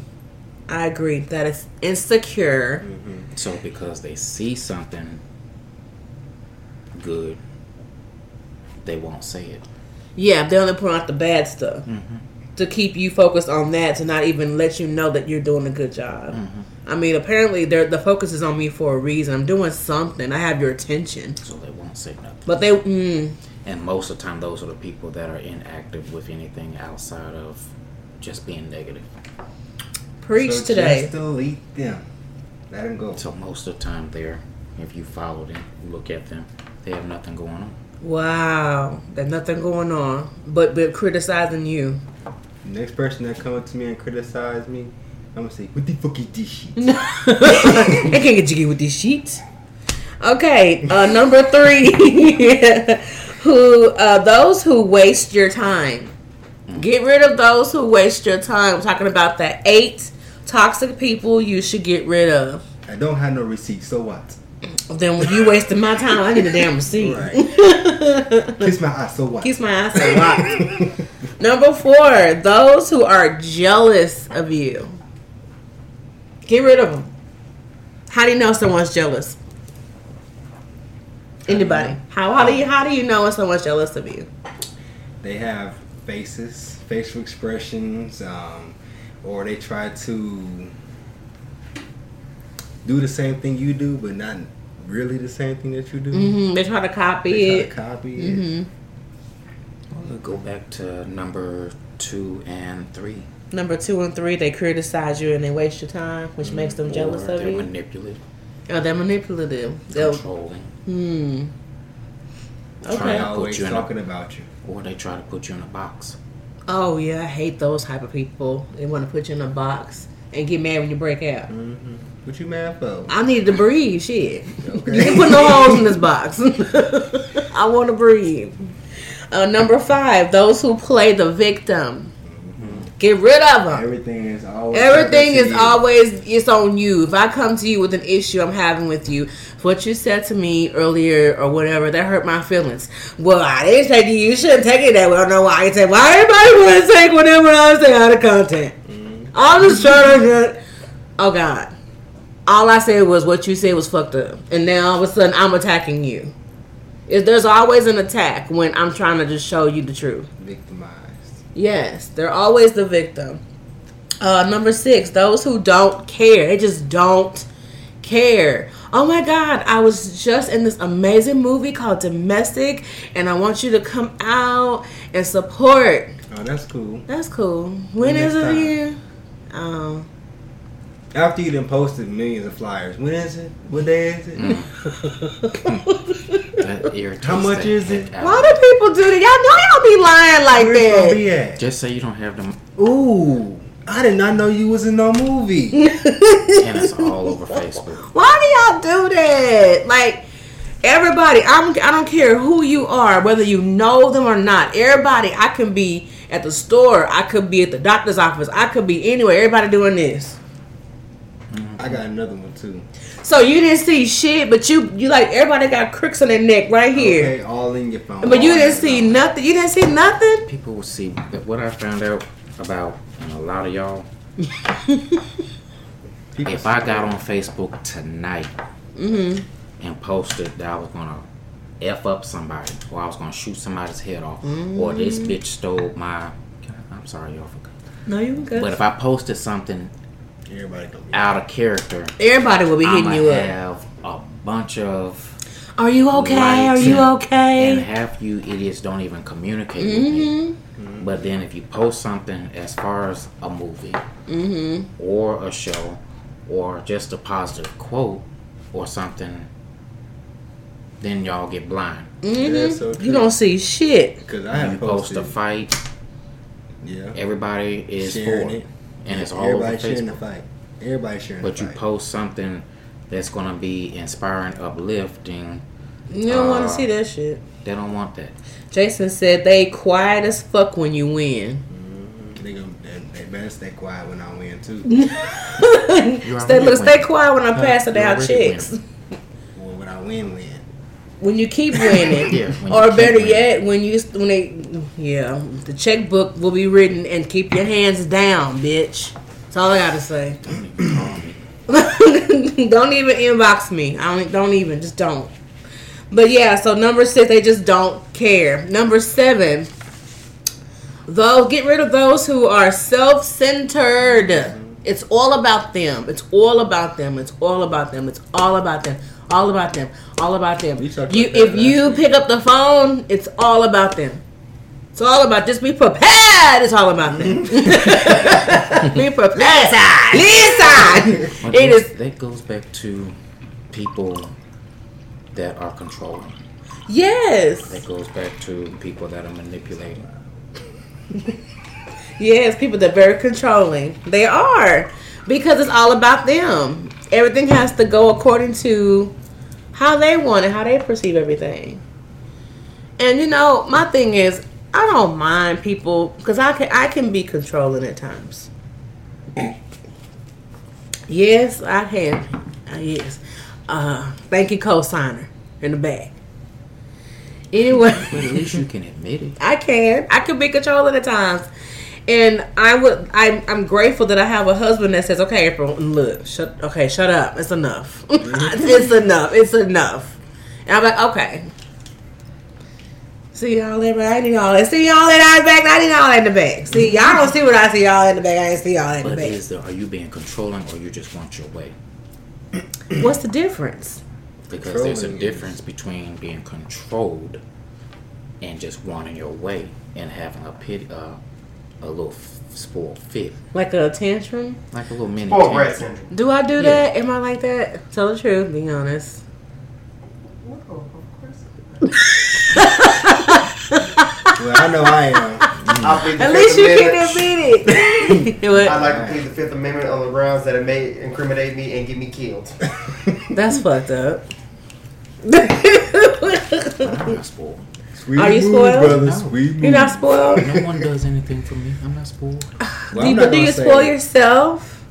I agree that it's insecure. So because they see something good, they won't say it. Yeah. They only point out the bad stuff Mm-hmm. to keep you focused on that to not even let you know that you're doing a good job. Mm-hmm. I mean, apparently, the focus is on me for a reason. I'm doing something. I have your attention. So they won't say nothing. But they, mm, And most of the time, those are the people that are inactive with anything outside of just being negative. Preach so today. Just delete them. Let them go. So most of the time, they're if you follow them, look at them, they have nothing going on. Wow, there's nothing going on, but but criticizing you. Next person that come up to me and criticize me, I'm gonna say, "What the fuck is this shit?" I can't get jiggy with these sheets. Okay, uh, number three, who uh, those who waste your time. Get rid of those who waste your time. I'm talking about the eight toxic people you should get rid of. I don't have no receipt, so what? Then when you wasting my time, I need a damn receipt. Right. Kiss my ass, so what? Keeps my ass, so locked. Number four, those who are jealous of you. Get rid of them. How do you know someone's jealous? Anybody? How, how do you how do you know when someone's jealous of you? they have faces, facial expressions, um, or they try to do the same thing you do, but not really the same thing that you do. hmm They try to copy They it. try to copy it. hmm We'll go back to number two and three. Number two and three, they criticize you and they waste your time, which makes them jealous or of they're you. manipulative, oh, they're manipulative. They'll, controlling, hmm. Trying Okay. to put Always you in a- talking about you. or they try to put you in a box. Oh yeah, I hate those type of people. They want to put you in a box and get mad when you break out. hmm What you mad for? I need to breathe. Shit, Okay. you can put no holes in this box. I want to breathe. Uh, number five, those who play the victim. Get rid of them. Everything is always Everything is you. always it's on you. If I come to you with an issue I'm having with you, what you said to me earlier or whatever, that hurt my feelings. Well, I didn't say to you. Shouldn't take it that way. I don't know why you say. Why everybody want to take whatever I say out of content? I'm just trying to. Oh God! All I said was what you said was fucked up, and now all of a sudden I'm attacking you. If there's always an attack when I'm trying to just show you the truth. victimized. Yes, they're always the victim. Uh, number six, those who don't care. They just don't care. Oh my God, I was just in this amazing movie called Domestic, and I want you to come out and support. Oh, that's cool. That's cool. When Next it time. again? Um, After you done posted millions of flyers, when is it? What day is it? That irritates How much is it? out why of do people do that? Y'all know y'all be lying like Where's that. be at? Just say you don't have them, Ooh, I did not know you was in no movie. and it's all over Facebook. Why do y'all do that? Like everybody, I'm I don't care who you are, whether you know them or not. Everybody, I can be at the store, I could be at the doctor's office, I could be anywhere. Everybody doing this. Mm-hmm. I got another one too. So you didn't see shit, but you you like everybody got crooks in their neck right here. Okay, all in your phone. But you didn't see phone. nothing. You didn't see nothing. People will see that what I found out about and a lot of y'all. If I got on Facebook tonight mm-hmm. and posted that I was gonna f up somebody, or I was gonna shoot somebody's head off, or this mm. bitch stole my, I'm sorry y'all for. No, you good. But if I posted something Everybody gonna be out of character, Everybody will be hitting I'ma you up. have a bunch of Are you okay? Are you okay? And half you idiots don't even communicate with me. Mm-hmm. But then if you post something as far as a movie Mm-hmm. or a show or just a positive quote or something, then y'all get blind. Mm-hmm. Yeah, so You don't see shit. Because I you post posted. a fight, yeah. everybody is Sharing for it. it. And it's all over Everybody sharing the fight. Everybody sharing But the you fight. post something that's going to be inspiring, uplifting. You don't want Uh, to see that shit. They don't want that. Jason said they quiet as fuck when you win. Mm-hmm. They, gonna, they, they better stay quiet when I win too. You Stay, look, stay quiet when I'm Huh? passing You down checks. win. well, when I win, win. When you keep winning, Yeah, you or keep better winning. yet, when you when they, yeah, the checkbook will be written and keep your hands down, bitch. That's all I gotta say. Don't even don't even inbox me. I don't. Don't even. Just don't. But yeah. So number six, they just don't care. Number seven, though, get rid of those who are self-centered. It's all about them. It's all about them. It's all about them. It's all about them. All about them. All about them. You, about that if you pick up the phone, it's all about them. It's all about just be prepared. It's all about them. be prepared. Listen. But It is That goes back to people that are controlling. yes. That goes back to people that are manipulating. Yes, people that are very controlling. They are. Because it's all about them. Everything has to go according to how they want it, how they perceive everything. And you know, my thing is, I don't mind people because I can I can be controlling at times. yes, I can. Uh, yes. Uh, thank you, co-signer in the back. Anyway. But at least you can admit it. I can. I can be controlling at times. And I would I'm I'm grateful that I have a husband that says, Okay, April, look, shut okay, shut up. It's enough. it's enough. It's enough. And I'm like, okay. See y'all later. I need all that. See y'all in the back. I need all that in the back. See, y'all don't see what I see y'all in the back. I ain't see y'all in the But back. is the, are you being controlling or you just want your way? What's the difference? Because there's a difference between being controlled and just wanting your way and having a pit, uh, a little f- spoiled fit, Like a tantrum? like a little mini. Spoiled brat tantrum. syndrome. Do I do Yeah. that? Am I like that? Tell the truth. Be honest. No, of course. well, I know I am. Mm. I plead the At least you Amendment. can admit it. I'd like to plead the Fifth Amendment on the grounds that it may incriminate me and get me killed. That's fucked up. I'm not spoiled. Sweet Are you move, spoiled? brother? No. Sweet. You're not spoiled. No one does anything for me. I'm not spoiled. Well, do you, not but do you spoil it. yourself?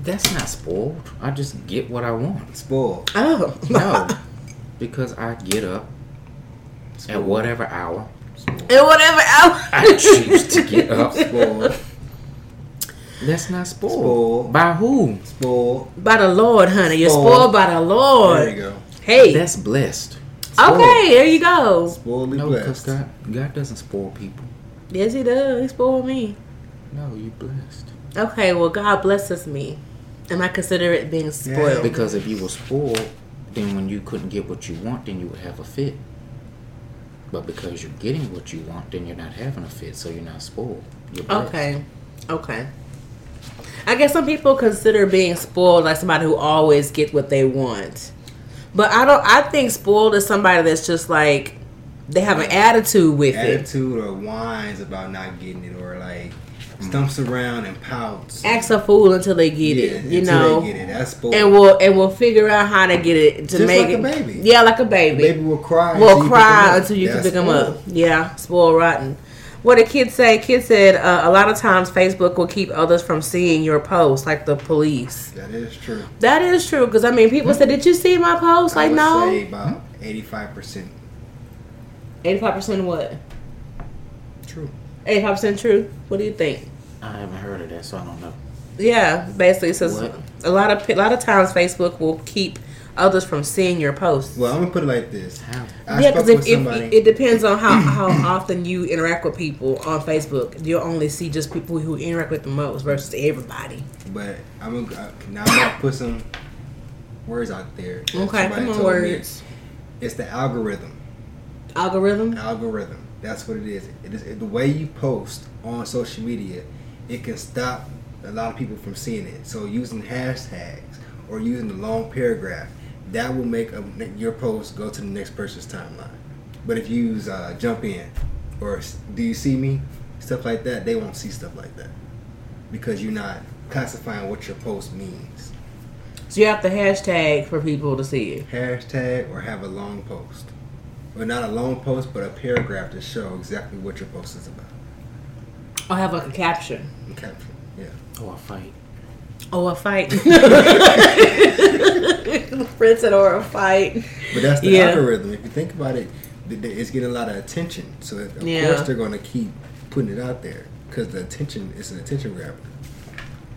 That's not spoiled. I just get what I want. Spoiled. Oh No, because I get up at whatever hour and whatever else. I choose to get up. Spoiled. That's not spoiled. Spoiled. By who? Spoiled. by the Lord, honey. You're Spoiled. spoiled by the Lord. There you go. Hey. That's blessed. okay, there you go. Spoiled No, because. God, God doesn't spoil people. Yes, he does. He spoiled me. No, you blessed. Okay, well, God blesses me. And I consider it being spoiled. Because if you were spoiled, then when you couldn't get what you want, then you would have a fit. But because you're getting what you want, then you're not having a fit, so you're not spoiled. You're. Okay. Okay. I guess some people consider being spoiled like somebody who always get what they want. But I don't I think spoiled is somebody that's just like they have an attitude with it. Attitude or whines about not getting it, or like stumps around and pouts. Acts a fool until they get Yeah, it. You until know. they get it. That's spoiled. And we'll and we'll figure out how to get it to Just make like it a baby. Yeah, like a The baby. baby will cry. will until you cry until you can pick them up. Yeah, spoiled rotten. What did kids say? Kids said uh, a lot of times Facebook will keep others from seeing your post, like the police. That is true. That is true because I mean, people said, "Did you see my post?" I Like, no. say about eighty-five percent Eighty-five percent what? True. Eighty-five percent true. What do you think? I haven't heard of that, so I don't know. Yeah, basically, it says What? a lot of a lot of times Facebook will keep others from seeing your posts. Well, I'm gonna put it like this. How? I yeah, because if, if it depends on how, how often you interact with people on Facebook, you'll only see just people who interact with the most versus everybody. But I'm gonna uh, now I'm gonna put some words out there. Okay, come on, told me. words. It's the algorithm. Algorithm. Algorithm. That's what it is. It is the way you post on social media. It can stop a lot of people from seeing it. So using hashtags or using a long paragraph, that will make a, your post go to the next person's timeline. But if you use uh, jump in or do you see me stuff like that, they won't see stuff like that because you're not classifying what your post means. So you have to hashtag for people to see it. Hashtag or have a long post, or not a long post, but a paragraph to show exactly what your post is about. Oh, or have like a caption. And caption, yeah. Or a fight. Oh, a fight. Prince said, or a fight. But that's the Yeah. algorithm. If you think about it, th- th- it's getting a lot of attention. So of Yeah. course they're going to keep putting it out there because the attention is an attention grabber.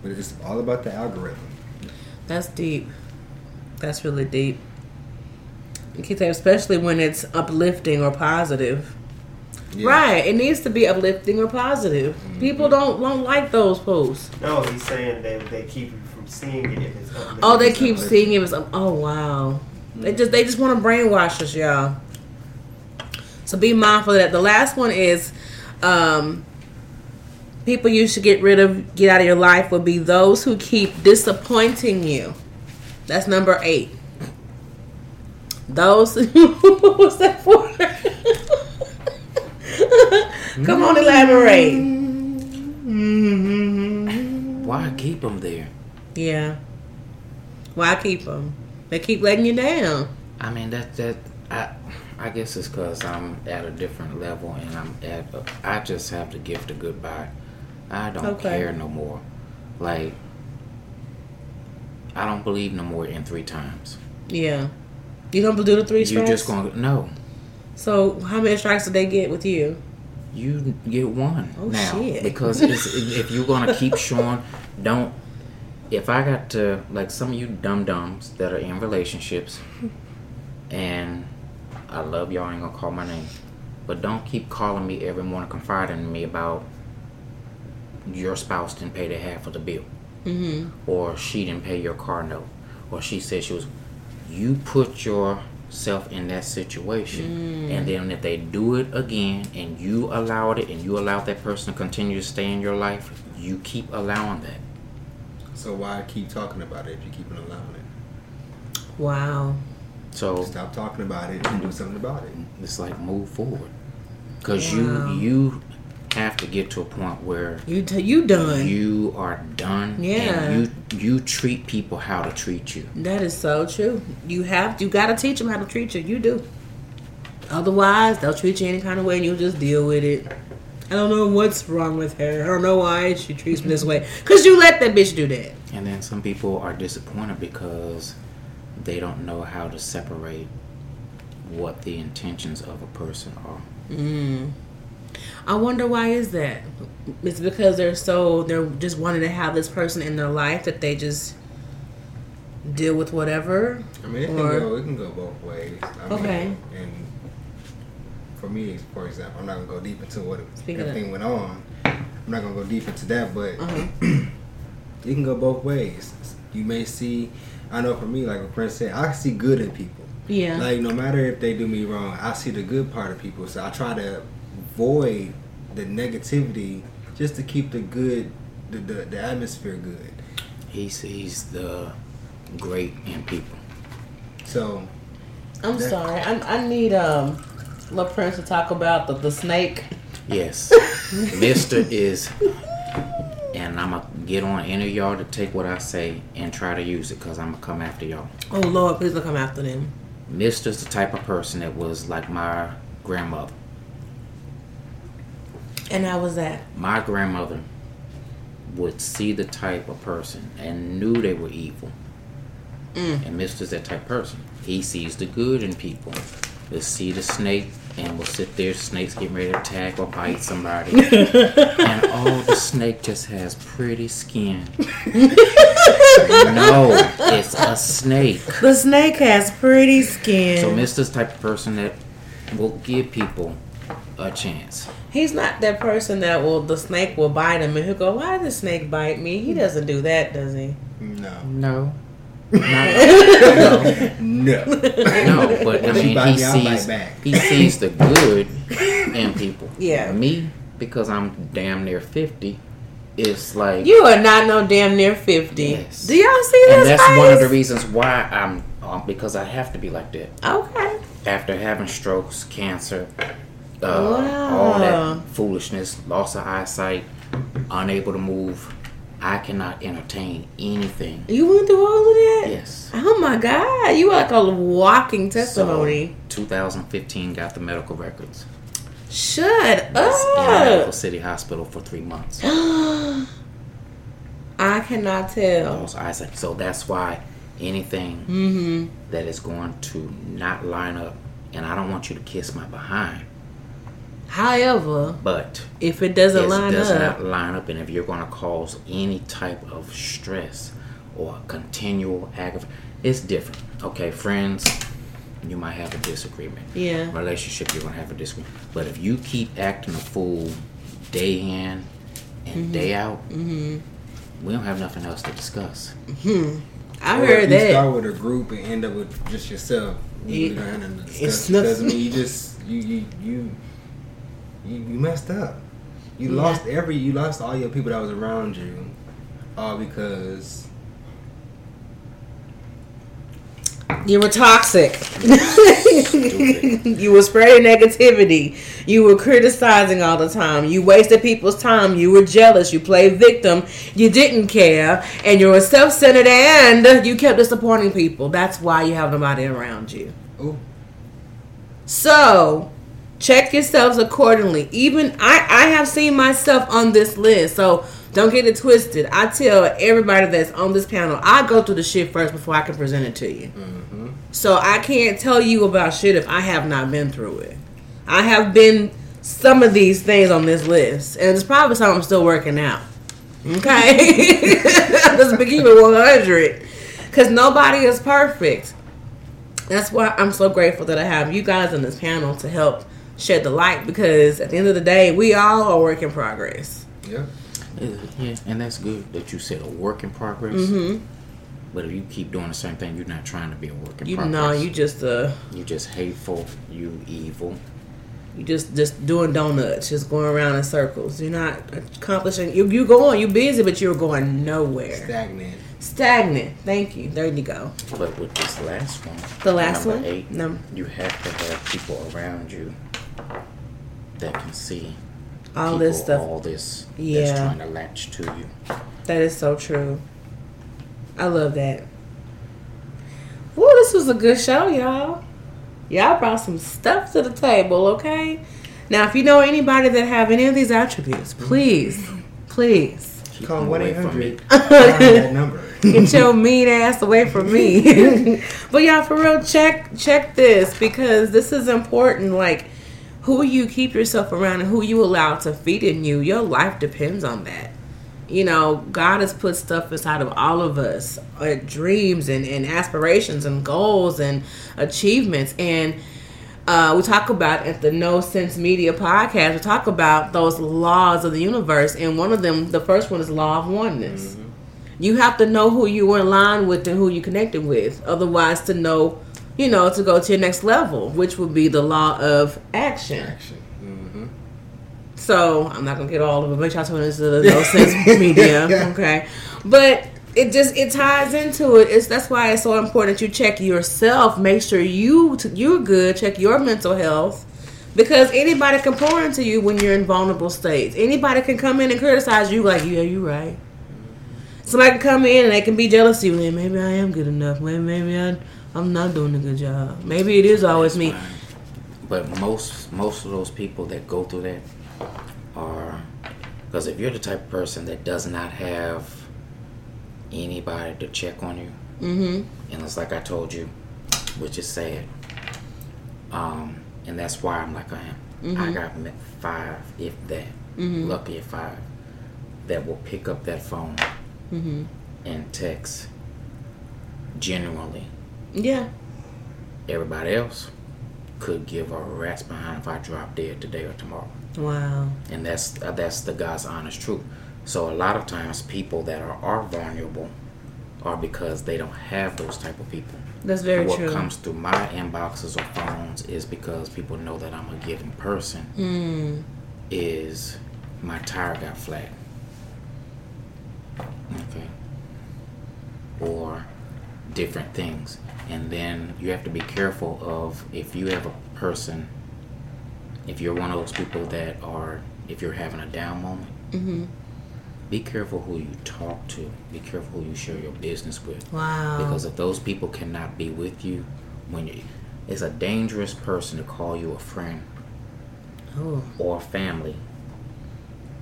But it's all about the algorithm. That's deep. That's really deep. You can say, especially when it's uplifting or positive. Yeah. Right. It needs to be uplifting or positive. People don't don't like those posts. No, he's saying they they keep you from seeing it if it's uplifting. Oh, they keep seeing it as oh wow. They just they just want to brainwash us, y'all. So be mindful of that. The last one is um people you should get rid of, get out of your life would be those who keep disappointing you. That's number eight. Those what's that for? Come on, elaborate. Mm-hmm. Why keep them there? Yeah. Why keep them? They keep letting you down. I mean that that I I guess it's because I'm at a different level and I'm at a, I just have the gift of goodbye. I don't Okay. care no more. Like I don't believe no more in three times. Yeah. You don't do the three You strikes? just gonna no. So how many strikes did they get with you? You get one Oh, now shit. because it's, if you're gonna keep showing, don't. If I got to like some of you dum dums that are in relationships, and I love y'all, I ain't gonna call my name, but don't keep calling me every morning, confiding in me about your spouse didn't pay the half of the bill, Mm-hmm. or she didn't pay your car note, or she said she was. You put yourself in that situation, mm. and then if they do it again, and you allowed it, and you allowed that person to continue to stay in your life, you keep allowing that. So why keep talking about it if you keep on allowing it? Wow. So Stop talking about it and do something about it. it's like move forward, because Wow. you you have to get to a point where You t- you done. you are done. Yeah. And you you treat people how to treat you. that is so true. You have you got to teach them how to treat you. You do. Otherwise, they'll treat you any kind of way, and you'll just deal with it. I don't know what's wrong with her. I don't know why she treats me this way. Cause you let that bitch do that. And then some people are disappointed because they don't know how to separate what the intentions of a person are. Mm. I wonder why is that? It's because they're so they're just wanting to have this person in their life that they just deal with whatever. I mean, it can go. It can go both ways. I mean, Okay. And for me, for example, I'm not gonna go deep into what Speak of everything went on. I'm not gonna go deep into that, but Uh-huh. it can go both ways. You may see. I know for me, like a Prince said, I see good in people. Yeah. Like no matter if they do me wrong, I see the good part of people. So I try to avoid the negativity just to keep the good, the the, the atmosphere good. He sees the great in people. So I'm That- sorry. I, I need um La Prince to talk about the, the snake. Yes. Mister is and I'm gonna get on any of y'all to take what I say and try to use it because I'm gonna come after y'all. Oh Lord, please don't come after them. Mister's the type of person that was like my grandmother. And how was that? My grandmother would see the type of person and knew they were evil. Mm. And Mister's that type of person. He sees the good in people. He'll see the snake and will sit there, snake's getting ready to attack or bite somebody. and oh, the snake just has pretty skin. no, it's a snake. The snake has pretty skin. So Mister's type of person that will give people a chance. He's not that person that will the snake will bite him and he'll go, Why did the snake bite me? He doesn't do that, does he? No. No. No. No. No, but I She mean, bite he me, I'll bite sees back. he sees the good in people. Yeah. Me, because I'm damn near fifty, it's like, You are not no damn near fifty. Yes. Do y'all see this? and that's face? one of the reasons why I'm um, because I have to be like that Okay. after having strokes, cancer, uh, Wow. all that foolishness, loss of eyesight, unable to move. I cannot entertain anything. You went through all of that? Yes. Oh my god. You are like a walking testimony. So, 2015 got the medical records. Shut Was in Medical up. City Hospital for three months. I cannot tell. Lost eyesight. So that's why anything Mm-hmm. that is going to not line up, and I don't want you to kiss my behind, However, but if it doesn't it line does up, not line up, and if you're going to cause any type of stress or continual aggravation, it's different. Okay, friends, you might have a disagreement. yeah. Relationship, you're going to have a disagreement. But if you keep acting a fool day in and day out, Mm-hmm. we don't have nothing else to discuss. Hmm. I Or heard if you that. start with a group and end up with just yourself. You Yeah. really don't have nothing to discuss. It's It not- doesn't mean you just you you you you, you messed up. You Yeah. lost every you lost all your people that was around you, all because You were toxic. you were spreading negativity. You were criticizing all the time. You wasted people's time. You were jealous. You played victim. You didn't care. And you were self centered and you kept disappointing people. That's why you have nobody around you. oh So check yourselves accordingly. Even I, I have seen myself on this list. So don't get it twisted. I tell everybody that's on this panel, I go through the shit first before I can present it to you. Mm-hmm. So I can't tell you about shit if I have not been through it. I have been some of these things on this list, and it's probably something I'm still working out. Okay, just be keep it 100, because nobody is perfect. That's why I'm so grateful that I have you guys on this panel to help shed the light. Because at the end of the day, we all are work in progress. yeah. Yeah, and that's good that you said a work in progress. Mm-hmm. But if you keep doing the same thing, you're not trying to be a work in You progress. know, you just uh, you just hateful. You evil. You just just doing donuts, just going around in circles. You're not accomplishing. You you going. you're busy, but you're going nowhere. Stagnant. Stagnant. Thank you. There you go. But with this last one, The last number one? eight, Num- you have to have people around you that can see All people, this stuff. all this Yeah. that's trying to latch to you. That is so true. I love that. Well, this was a good show, y'all. Y'all brought some stuff to the table, okay? Now, if you know anybody that have any of these attributes, mm. please, please Keep Call them one away eight from me. hundred. That number. get your mean ass away from me. but y'all, for real, check check this because this is important. Like who you keep yourself around and who you allow to feed in you, your life depends on that. You know, God has put stuff inside of all of us, uh, dreams and, and aspirations and goals and achievements. And uh, we talk about at the No Sense Media podcast, we talk about those laws of the universe. And one of them, the first one is law of oneness. You have to know who you are in line with and who you connected with. Otherwise, to know, you know, to go to your next level, which would be the law of action. Action. Mm-hmm. So I'm not gonna get all of it. Make sure I turn this to the no sense media, okay? But it just it ties into it. It's that's why it's so important that you check yourself. Make sure you t- you're good. Check your mental health because anybody can pour into you when you're in vulnerable states. Anybody can come in and criticize you like, yeah, you're right. Somebody can come in and they can be jealous of you. Maybe I am good enough. Maybe maybe I, I'm not doing a good job. Maybe it is always me. But most most of those people that go through that are because if you're the type of person that does not have anybody to check on you, Mm-hmm. and it's like I told you, which is sad. Um, and that's why I'm like I am. I got met five, if that, lucky if five, that will pick up that phone and text genuinely. Yeah. Everybody else could give a rat's behind if I drop dead today or tomorrow. Wow. and that's uh, that's the God's honest truth. So a lot of times, people that are, are vulnerable are because they don't have those type of people. That's very what true. What comes through my inboxes or phones is because people know that I'm a giving person. Mm. Is my tire got flat? Okay. Or different things, and then you have to be careful of if you have a person. If you're one of those people that are, if you're having a down moment, Mm-hmm. be careful who you talk to. Be careful who you share your business with. Wow. Because if those people cannot be with you when you, it's a dangerous person to call you a friend oh. or family,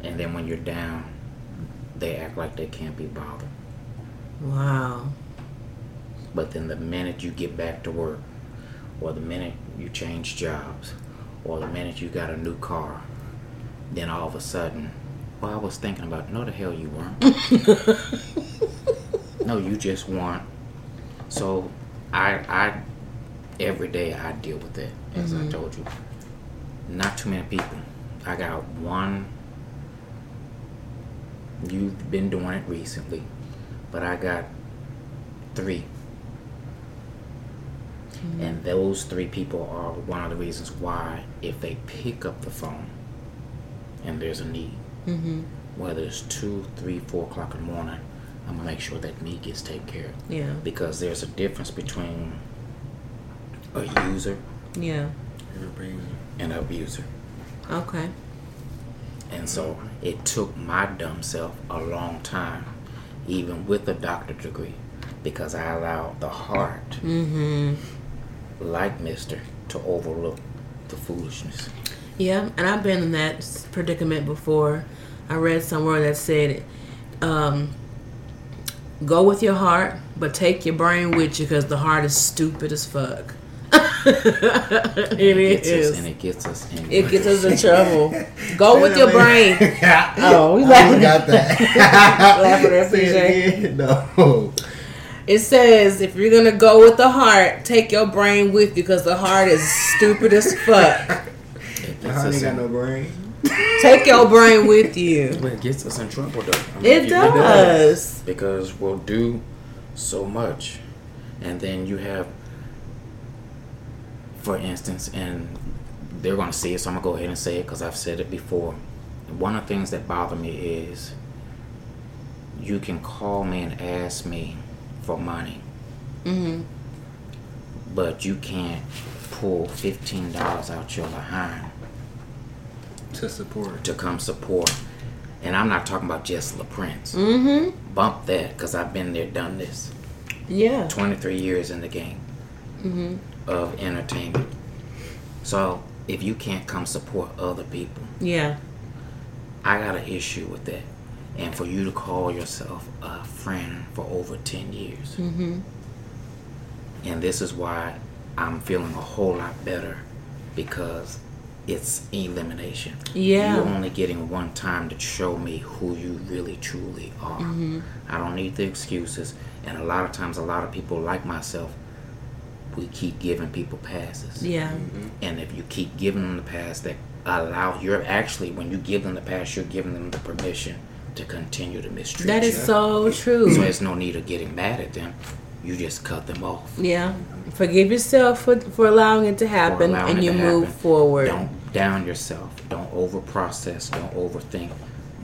and then when you're down, they act like they can't be bothered. Wow. But then the minute you get back to work, or the minute you change jobs, or the minute you got a new car, then all of a sudden, well, I was thinking about no, the hell you weren't. no, you just weren't. So, I, I, every day I deal with it, as I mm-hmm. told you. Not too many people. I got one. You've been doing it recently, but I got three. And those three people are one of the reasons why, if they pick up the phone and there's a need, Mm-hmm. whether it's two, three, four o'clock in the morning, I'm gonna make sure that need gets taken care of. Yeah. Because there's a difference between a user Yeah. and an abuser. Okay. And so it took my dumb self a long time, even with a doctorate degree, because I allowed the heart, Mm-hmm. Like Mister, to overlook the foolishness. Yeah, and I've been in that predicament before. I read somewhere that said, um, "Go with your heart, but take your brain with you, because the heart is stupid as fuck." it gets is. us, and it gets us in. It gets us in trouble. Go with your brain. yeah. Oh, we laughing. got that. Laughing at it PJ. No. It says if you're gonna go with the heart, take your brain with you, because the heart is stupid as fuck. It My heart ain't got no brain. Take your brain with you. but it gets us in trouble though. I mean, It you- does. because we'll do so much and then you have for instance and they're going to see it so i'm going to go ahead and say it because i've said it before one of the things that bother me is you can call me and ask me for money Mm-hmm. but you can't pull $15 out your behind To support. to come support and i'm not talking about just La Prince. Mm-hmm. bump that because i've been there done this Yeah. 23 years in the game Mm-hmm. of entertainment. So if you can't come support other people, Yeah. I got an issue with that. And for you to call yourself a friend for over 10 years. Mm-hmm. And this is why I'm feeling a whole lot better because it's elimination. Yeah. You're only getting one time to show me who you really truly are. Mm-hmm. I don't need the excuses. And a lot of times, a lot of people like myself, we keep giving people passes. Yeah. And if you keep giving them the pass that allow, you're actually, when you give them the pass, you're giving them the permission to continue to mistreat That is you. so So true. there's no need of getting mad at them. You just cut them off. Yeah. Forgive yourself for, for allowing it to happen allowing and you move happen. forward. Don't down yourself. Don't over process. Don't overthink.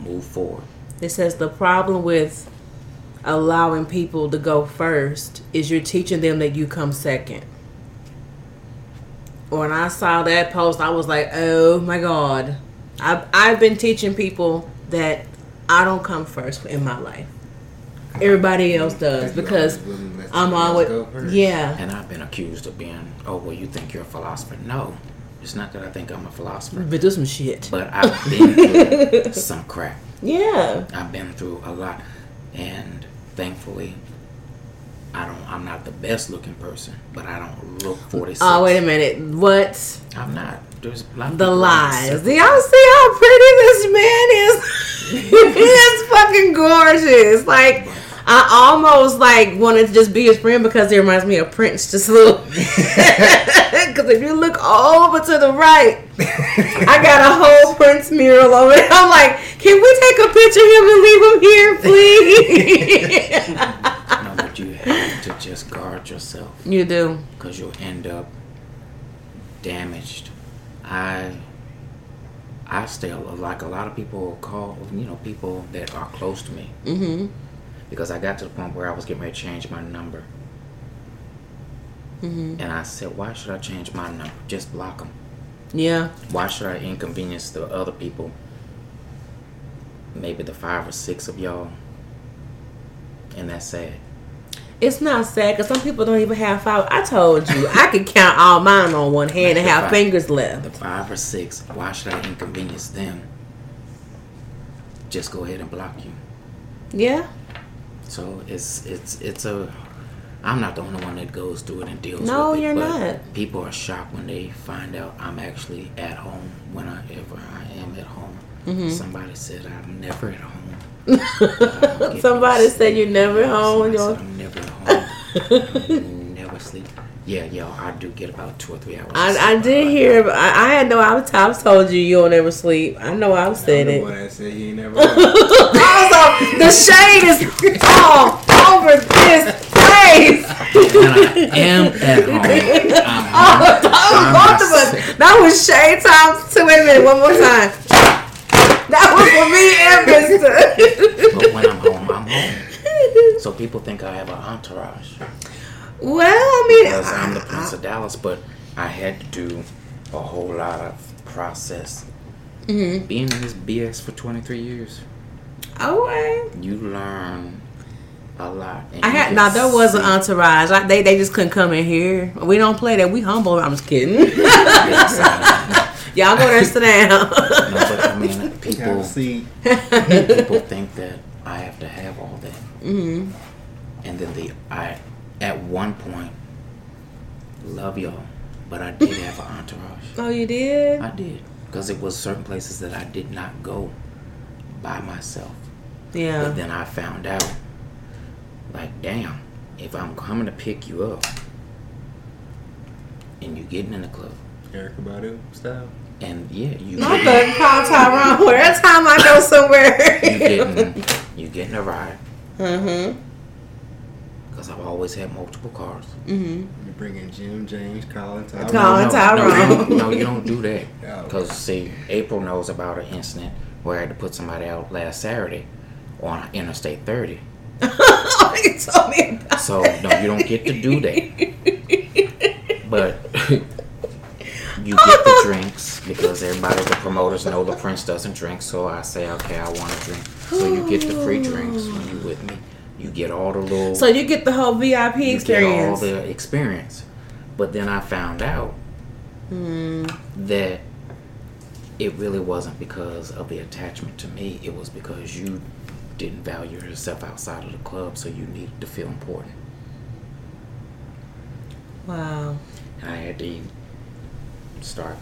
Move forward. It says the problem with allowing people to go first is you're teaching them that you come second. When I saw that post, I was like, oh my God. I've, I've been teaching people that I don't come first in my life. Everybody else does because I'm always, yeah. And I've been accused of being, oh, well, you think you're a philosopher. No. It's not that I think I'm a philosopher, But do some shit. but I've been through some crap. Yeah. I've been through a lot, and thankfully, I don't. I'm not the best looking person, but I don't look 46. Oh wait a minute. What? I'm not. There's a lot of The lies. that- Do y'all see how pretty this man is? he is fucking gorgeous. Like I almost like wanted to just be his friend because he reminds me of Prince just a little. Because if you look over to the right, I got a whole Prince mural over there. I'm like, can we take a picture of him and leave him here, please? No, but you have to just guard yourself you do. because you'll end up damaged. I I still like a lot of people call you know people that are close to me Mm-hmm. because I got to the point where I was getting ready to change my number, Mm-hmm. and I said, why should I change my number? Just block them. Yeah. Why should I inconvenience the other people? Maybe the five or six of y'all, and that's sad. It's not sad because some people don't even have five. I told you I could count all mine on one hand and have Five. fingers left. The five or six, why should I inconvenience them? Just go ahead and block you. Yeah. So it's it's it's a. I'm not the only one that goes through it and deals No, with it. you're but not. People are shocked when they find out I'm actually at home whenever I am at home. Mm-hmm. Somebody said I'm never at home. Get Somebody said you're never home. Somebody You're- said I'm never home. never sleep. Yeah, yo, I do get about two or three hours. of I, sleep I a did night. hear. but I, I had no. I was. I was told you you don't ever sleep. I know. I've said I'm the it. one that said he ain't never. also, the shade is all over this place. And I am at home. I'm Oh, that was by both of us. That was shade times two. Wait a minute. One more time. That was for me and But when I'm home, I'm home. So people think I have an entourage Well, I mean, because I'm the I- Prince of Dallas, but I had to do a whole lot of process. Mhm. Being in this BS for 23 years, Okay. you learn a lot. I had now there was an entourage. I, they they just couldn't come in here. We don't play that. We humble. I'm just kidding. Y'all go there and sit down. No, but I mean, people a seat. people think that I have to have all that, hmm and then the I at one point love y'all, but I did have an entourage. Oh, you did? I did because it was certain places that I did not go by myself. Yeah. But then I found out, like, damn, if I'm coming to pick you up and you getting in the club, Erykah Badu style. And yeah, you My getting, thug call Tyrone. Every time I go somewhere. you getting you getting a ride Mm-hmm. because I've always had multiple cars. Mm-hmm. You bring in Jim, James, Colin, Tyrone. Colin. no, Tyrone. No, you don't, no, you don't do that. Oh. Because see, April knows about an incident where I had to put somebody out last Saturday on Interstate 30. you told me about So no, you don't get to do that. But you get the drinks because everybody, the promoters know the prince doesn't drink. So I say, okay, I want a drink. So you get the free drinks when you with me. You get all the little. So you get the whole VIP you get all the experience. But then I found out Mm. that it really wasn't because of the attachment to me. It was because you didn't value yourself outside of the club, so you needed to feel important. Wow. And I had to start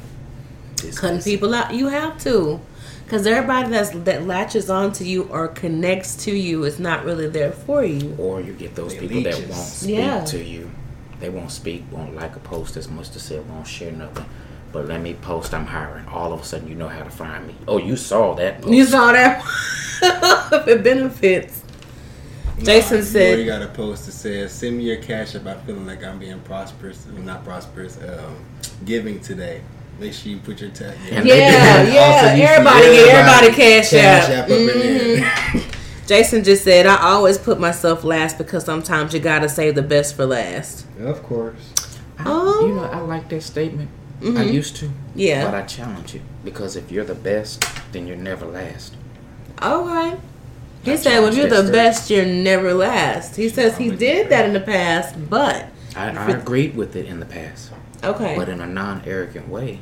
this Cutting people out. You have to. Because everybody that's, that latches onto you or connects to you is not really there for you. Or you get those They people that won't speak Yeah. to you. They won't speak, won't like a post as much to say, won't share nothing. But let me post, I'm hiring. All of a sudden, you know how to find me. Oh, you saw that post. You saw that? it benefits. Jason Nah, said- You already got a post that says, "Send me your cash if I feeling like I'm being prosperous, well, not prosperous, um, giving today." Make sure you put your tag. And Yeah, yeah. Also, you see everybody, get everybody cash, cash out. app up in Mhm. there. Jason just said, I always put myself last because sometimes you gotta save the best for last. of course. I- Oh. You know, I like that statement. I Mhm. used to. Yeah. But I challenge you because if you're the best, then you're never last. Okay. He I said, when challenge you're the best, you're never last. He says he did that in the past, but I, I agreed with it in the past, okay. but in a non-arrogant way.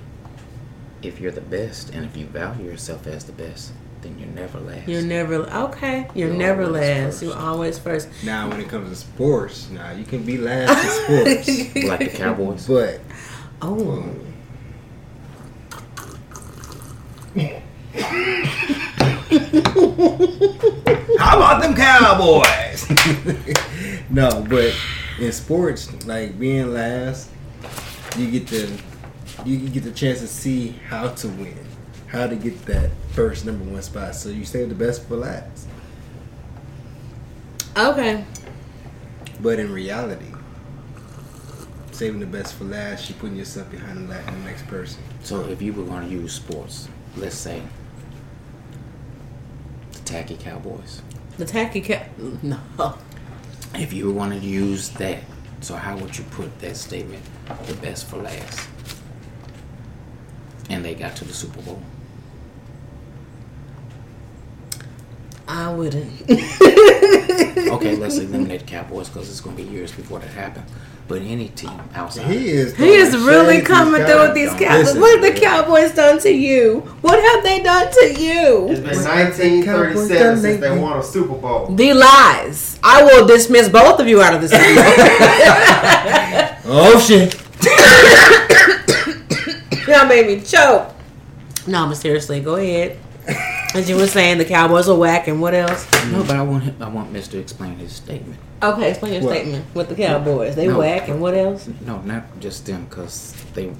if you're the best and if you value yourself as the best, then you're never last. You're never okay. You're, You're never last. first. You're always first. Now, when it comes to sports, now you can be last in sports, like the Cowboys. but Oh, How about them Cowboys? no, but in sports, like being last, you get the you get the chance to see how to win, how to get that first number one spot. So you save the best for last. okay. But in reality, saving the best for last, you're putting yourself behind the, la- next person. So if you were going to use sports, let's say the tacky Cowboys. The tacky Cow. No. If you going to use that, so how would you put that statement, the best for last? And they got to the Super Bowl. I wouldn't. Okay, let's eliminate the Cowboys because it's going to be years before that happens. But any team outside, He is. He is really coming through with these Don't Cowboys. listen. What have the Cowboys done to you? What have they done to It's you? been 1937 since they won a Super Bowl. The lies. I will dismiss both of you out of this video. Oh shit! Y'all made me choke. No, but seriously, go ahead. As you were saying, the Cowboys are whack, and what else? no, but I want him, I want Mister to explain his statement. Okay, explain your What? statement with the Cowboys. They No. whack, and what else? No, not just them, because they.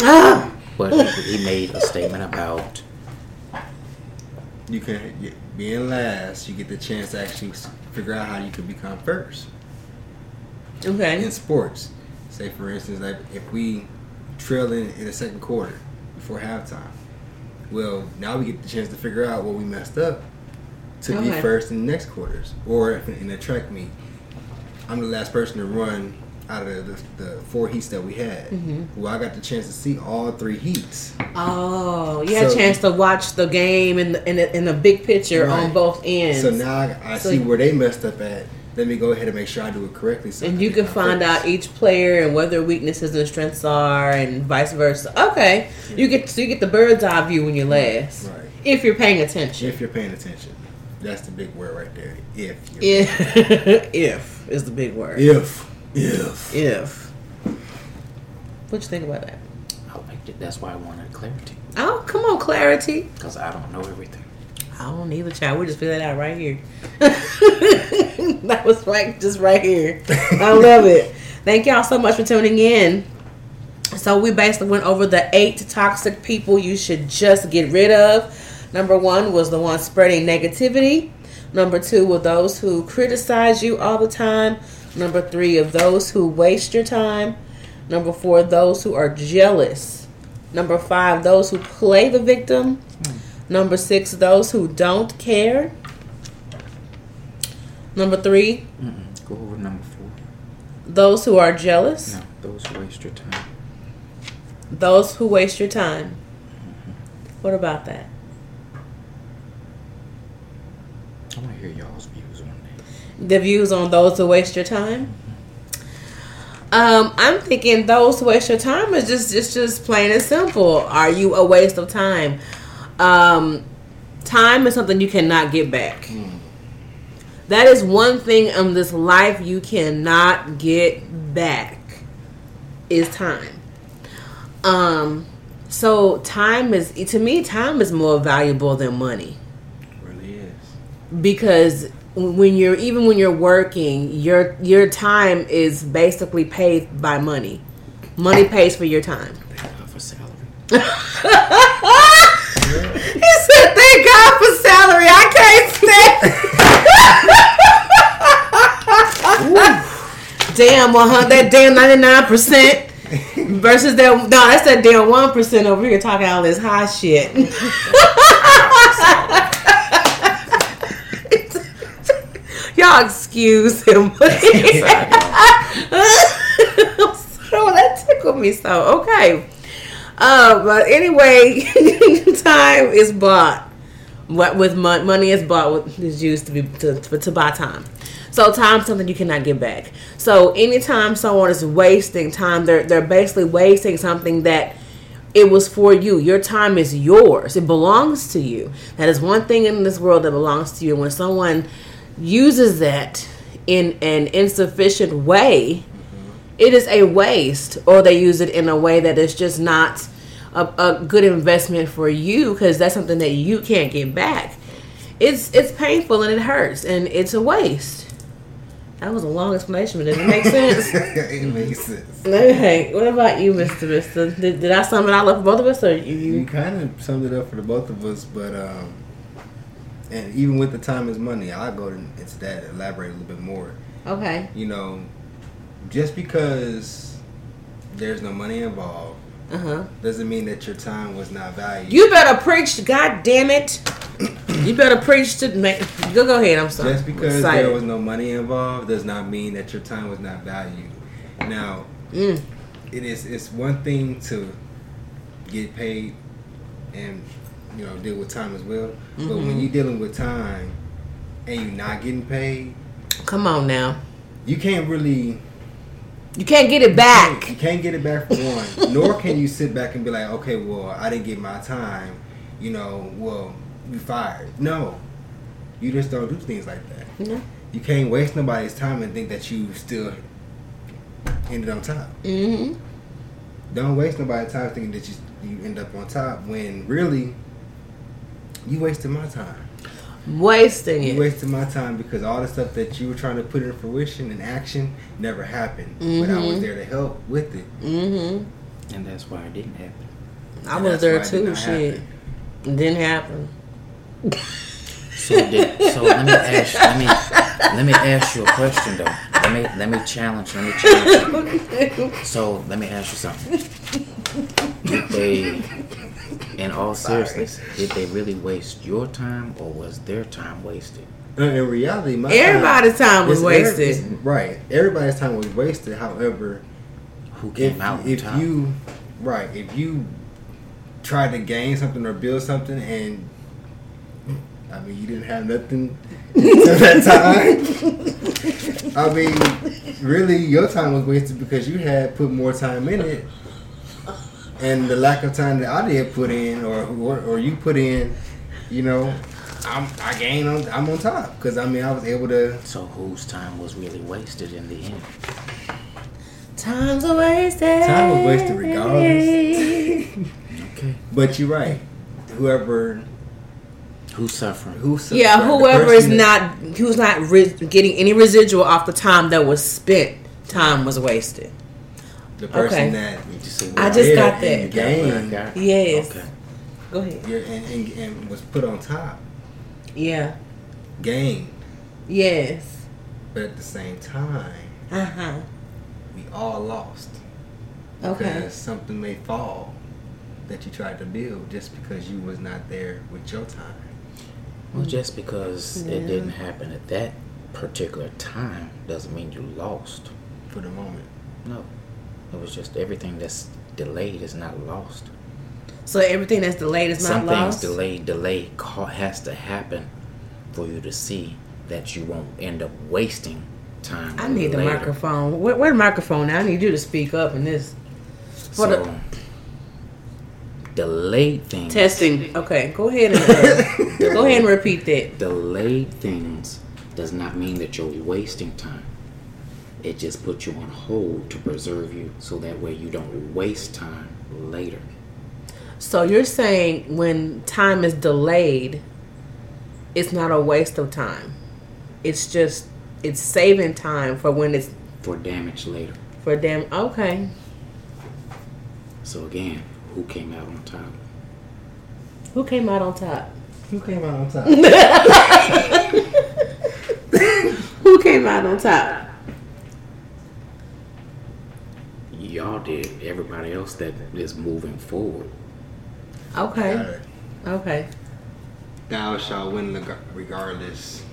Ah, But he, he made a statement about You can you- being last. You get the chance to actually figure out how you can become first. okay. in sports. Say for instance, like if we trail in, in the second quarter before halftime, well now we get the chance to figure out what we messed up to be first in the next quarters. Or in a track meet, I'm the last person to run out of the, the four heats that we had. Mm-hmm. Well, I got the chance to see all three heats. Oh, you had a chance to watch the game in the in the, in the big picture on both ends. So now I, I So see where they messed up at. Let me go ahead and make sure I do it correctly. So I and you can become find first. out each player and what their weaknesses and strengths are, and vice versa. Okay, you get so you get the bird's eye view when you're last, Right. if you're paying attention. If you're paying attention, that's the big word right there. If. You're If, if is the big word. If. If. If. What you think about that? I liked it. That's why I wanted clarity Oh, come on, clarity. because I don't know everything. I don't a child. We just figure that out right here. that was right, just right here. I love it. Thank y'all so much for tuning in. So we basically went over the eight toxic people you should just get rid of. Number one was the one spreading negativity. Number two were those who criticize you all the time. Number three of those who waste your time. Number four, those who are jealous. Number five, those who play the victim. Hmm. Number six, those who don't care. Number three, Mm-mm. Go over number four. those who are jealous. No, those who waste your time. Those who waste your time. What about that? I want to hear y'all's views on that. The views on those who waste your time. Um, I'm thinking those who waste your time is just just just plain and simple. Are you a waste of time? Um, time is something you cannot get back. That is one thing in this life you cannot get back is time. Um, so time is to me time is more valuable than money really is. because when you're even when you're working your your time is basically paid by money money pays for your time Thank God for salary. he said thank god for salary i can't stand damn 100 that damn 99% versus that no that's that damn 1% over here talking all this high shit Y'all excuse him. so that tickled me so. Okay. Uh, but anyway, time is bought. What with mon- money is bought with is used to be to, to, buy time. So time is something you cannot get back. So anytime someone is wasting time, they're they're basically wasting something that It was for you. Your time is yours. It belongs to you. That is one thing in this world that belongs to you. And when someone uses that in an insufficient way, it is a waste, or they use it in a way that is just not a, a good investment for you because that's something that you can't get back. It's it's painful and it hurts and it's a waste. That was a long explanation, but does it make sense? it makes sense. okay, what about you, Mister Mister? Did, did I sum it all up for both of us, or you? You kind of summed it up for the both of us, but um, and even with the time is money, I'll go into that elaborate a little bit more. okay? You know, just because there's no money involved Uh huh. doesn't mean that your time was not valued. You better preach. God damn it! You better preach to make. Go go ahead. I'm sorry. Just because there was no money involved does not mean that your time was not valued. Now, Mm. it is it's one thing to get paid and you know deal with time as well, but Mm-hmm. when you're dealing with time and you're not getting paid, Come on now. you can't really You can't get it back. you back. can't get it back for one. nor can you sit back and be like, okay, well, I didn't get my time. You know, well, you fired. No, you just don't do things like that. No. You can't waste nobody's time and think that you still ended on top. Mm-hmm. Don't waste nobody's time thinking that you you end up on top when really you wasted my time. Wasting You it. wasted my time because all the stuff that you were trying to put in fruition and action never happened. But I was Mhm. there to help with it. Mm-hmm. And that's why it didn't happen. I And was there why it did too. Shit. happen. It didn't happen. So did, so let me ask let me let me ask you a question though. Let me let me challenge let me challenge. you. So let me ask you something. Did they, in all seriousness, did they really waste your time or was their time wasted? Uh, In reality, my Everybody's time was it's every- wasted. right. Everybody's time was wasted. However, Who came if out on if top? you right, if you try to gain something or build something and I mean you didn't have nothing at that time. I mean, really your time was wasted because you had put more time in it. And the lack of time that I did put in or or, or you put in, you know, I'm I gained on I'm on top because I mean I was able to so whose time was really wasted in the end? Time's a wasted. Time was wasted regardless. Okay. But you're right. Whoever Who's suffering? who su- Yeah, whoever is that- not who's not re- getting any residual off the time that was spent, time was wasted. The person Okay. that You just say, I just Yeah, got and that. you got what I got? Yes. Okay. Go ahead. you're, and, and, and was put on top, Yeah. gained, Yes. but at the same time, Uh huh. we all lost Okay. because something may fall that you tried to build just because you was not there with your time. Well, just because Yeah. it didn't happen at that particular time doesn't mean you lost. For the moment, No. It was just everything that's delayed is not lost. So everything that's delayed is not Some lost. things delayed, delay has to happen for you to see that you won't end up wasting time. I need the later. microphone. Where, where the microphone? Now I need you to speak up in this. For So, the- delayed things. Testing. Okay, go ahead and uh, go ahead and repeat that. Delayed things does not mean that you're wasting time. It just puts you on hold to preserve you so that way you don't waste time later. So you're saying when time is delayed, it's not a waste of time. It's just it's saving time for when it's For damage later. for damn. Okay. So again, who came out on top? Who came out on top? who came out on top? Who came out on top? Y'all did. Everybody else that is moving forward. Okay. Alright. Okay. Thou shalt win reg- regardless.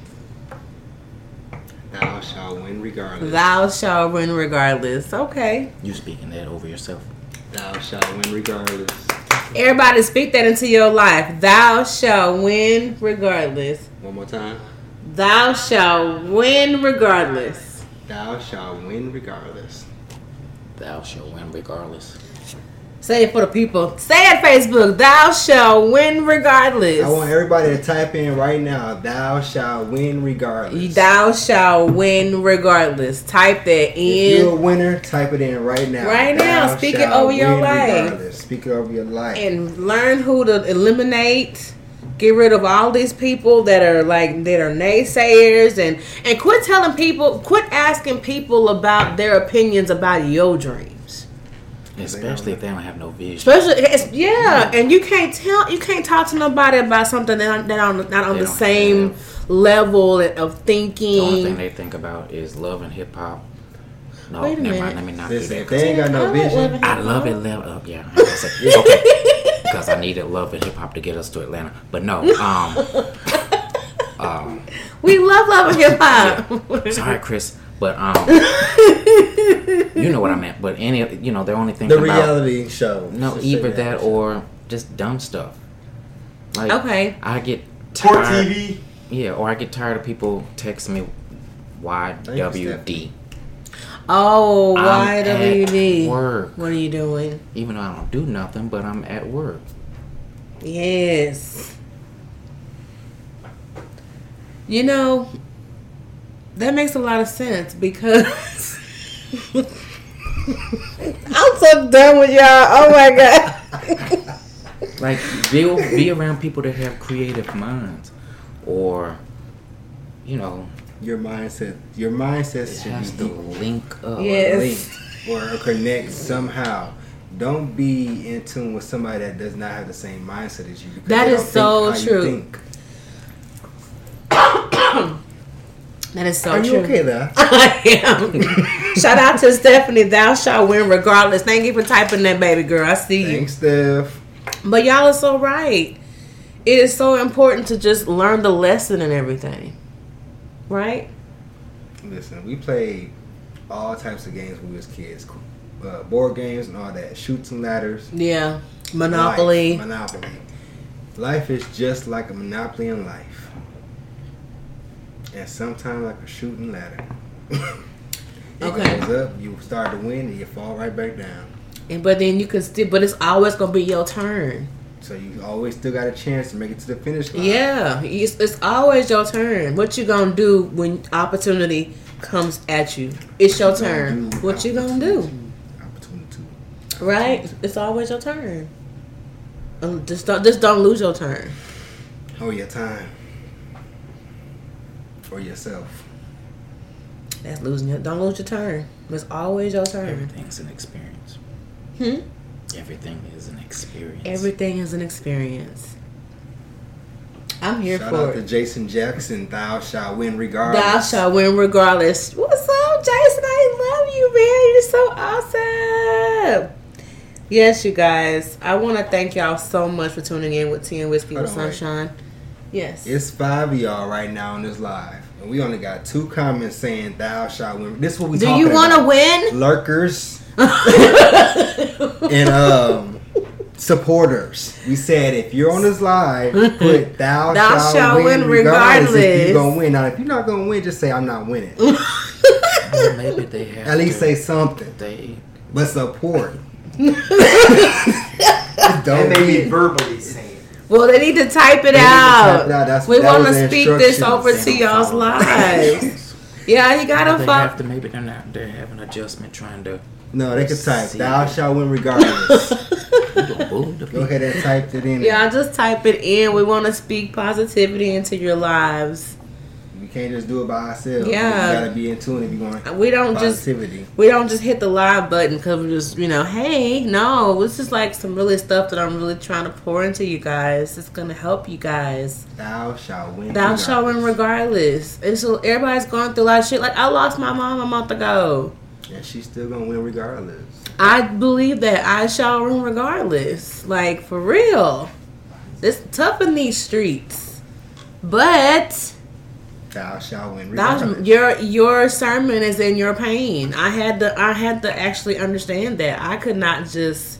Thou shalt win regardless. Thou shall win regardless. Okay. You speaking that over yourself. Thou shalt win regardless. Everybody speak that into your life. Thou shall win regardless. One more time. Thou shall win regardless. Thou shalt win regardless. Thou shall win regardless. Say it for the people. Say it, Facebook. Thou shall win regardless. I want everybody to type in right now. Thou shall win regardless. Thou shall win regardless. Type that in. If you're a winner, type it in right now. Right now. Thou Speak it over your life. regardless. Speak it over your life. and learn who to eliminate. Get rid of all these people that are like that are naysayers and and quit telling people, quit asking people about their opinions about your dreams. Especially if they don't have no vision. Especially, it's, yeah, and you can't tell, you can't talk to nobody about something that that on not on They the don't same level of thinking The only thing they think about is love and hip hop. No, Wait a never minute. mind. Let me not do that. they ain't got no like vision, loving I love hop. it. Love, oh, yeah, I was gonna say, okay, because I needed love and hip hop to get us to Atlanta. But no, um, um, We love loving hip hop. sorry, Chris, but um, you know what I meant. But any, you know, they're only thinking the about reality show. no, Just either that shit. or just dumb stuff. Like, Okay. I get Poor tired. TV. Yeah, or I get tired of people texting me YWD. Oh, I'm YWD. work. What are you doing? Even though I don't do nothing, but I'm at work. Yes. You know, that makes a lot of sense because I'm so done with y'all. Oh my god. Like be be around people that have creative minds, or you know, Your mindset. Your mindset it should has be to link up. Yes. linked or connect somehow. Don't be in tune with somebody that does not have the same mindset as you. because That they is don't think so how you true. think. That is so true. Are true. you okay though? I am. Shout out to Stephanie. Thou shalt win regardless. Thank you for typing that, baby girl. I see you. Thanks, Steph. But y'all are so right. It is so important to just learn the lesson and everything. Right? Listen, we played all types of games when we was kids. Uh, board games and all that. Chutes and ladders. Yeah. Monopoly. Life, monopoly. Life is just like a monopoly in life. And sometimes like a shooting ladder. it Okay. goes up, you start to win, and you fall right back down. And but then you can still but it's always gonna be your turn. So you always still got a chance to make it to the finish line. Yeah. It's, it's always your turn. What you gonna do when opportunity comes at you? It's your you turn. What you gonna do? Opportunity. Right? It's always your turn. Um, just don't just don't lose your turn. Oh, your time. For yourself. That's losing your don't lose your turn. It's always your turn. Everything's an experience. Hmm? Everything is an experience. Everything is an experience. I'm here Shout for out to. Jason Jackson. Thou shalt win regardless. Thou shalt win regardless. What's up, Jason? I love you, man. You're so awesome. Yes, you guys. I want to thank y'all so much for tuning in with Tea and Whiskey with Hold on, wait. Sunshine. Yes. It's five of y'all right now on this live. And we only got two comments saying thou shalt win. This is what we Do you want to win? Lurkers and um supporters. We said if you're on this live, put thou, Thou shalt, shalt win, win regardless. If regardless. you're gonna win. Now if you're not gonna win, just say I'm not winning. Well, maybe they have At least to- say something. they. But support. Don't they be be verbally saying. Well, they need to type it They to out. type it out. We want to speak this over to y'all's lives. yeah, you gotta They follow. have to. Maybe they're not. They're having adjustment trying to. No, they can type See. thou shalt win regardless. Boo the Go ahead and type it in. Yeah, just type it in. We want to speak positivity into your lives. We can't just do it by ourselves. Yeah. You gotta be in tune if you want We don't just positivity. we don't just hit the live button because we just you know hey no this is like some really stuff that I'm really trying to pour into you guys. It's gonna help you guys. Thou shalt win. Thou shalt win regardless. And so everybody's going through a lot of shit. Like I lost my mom a month ago. And she's still gonna win regardless. I believe that I shall win regardless. Like for real. It's tough in these streets. But Thou shalt win That regardless. your your sermon is in your pain. I had to I had to actually understand that. I could not just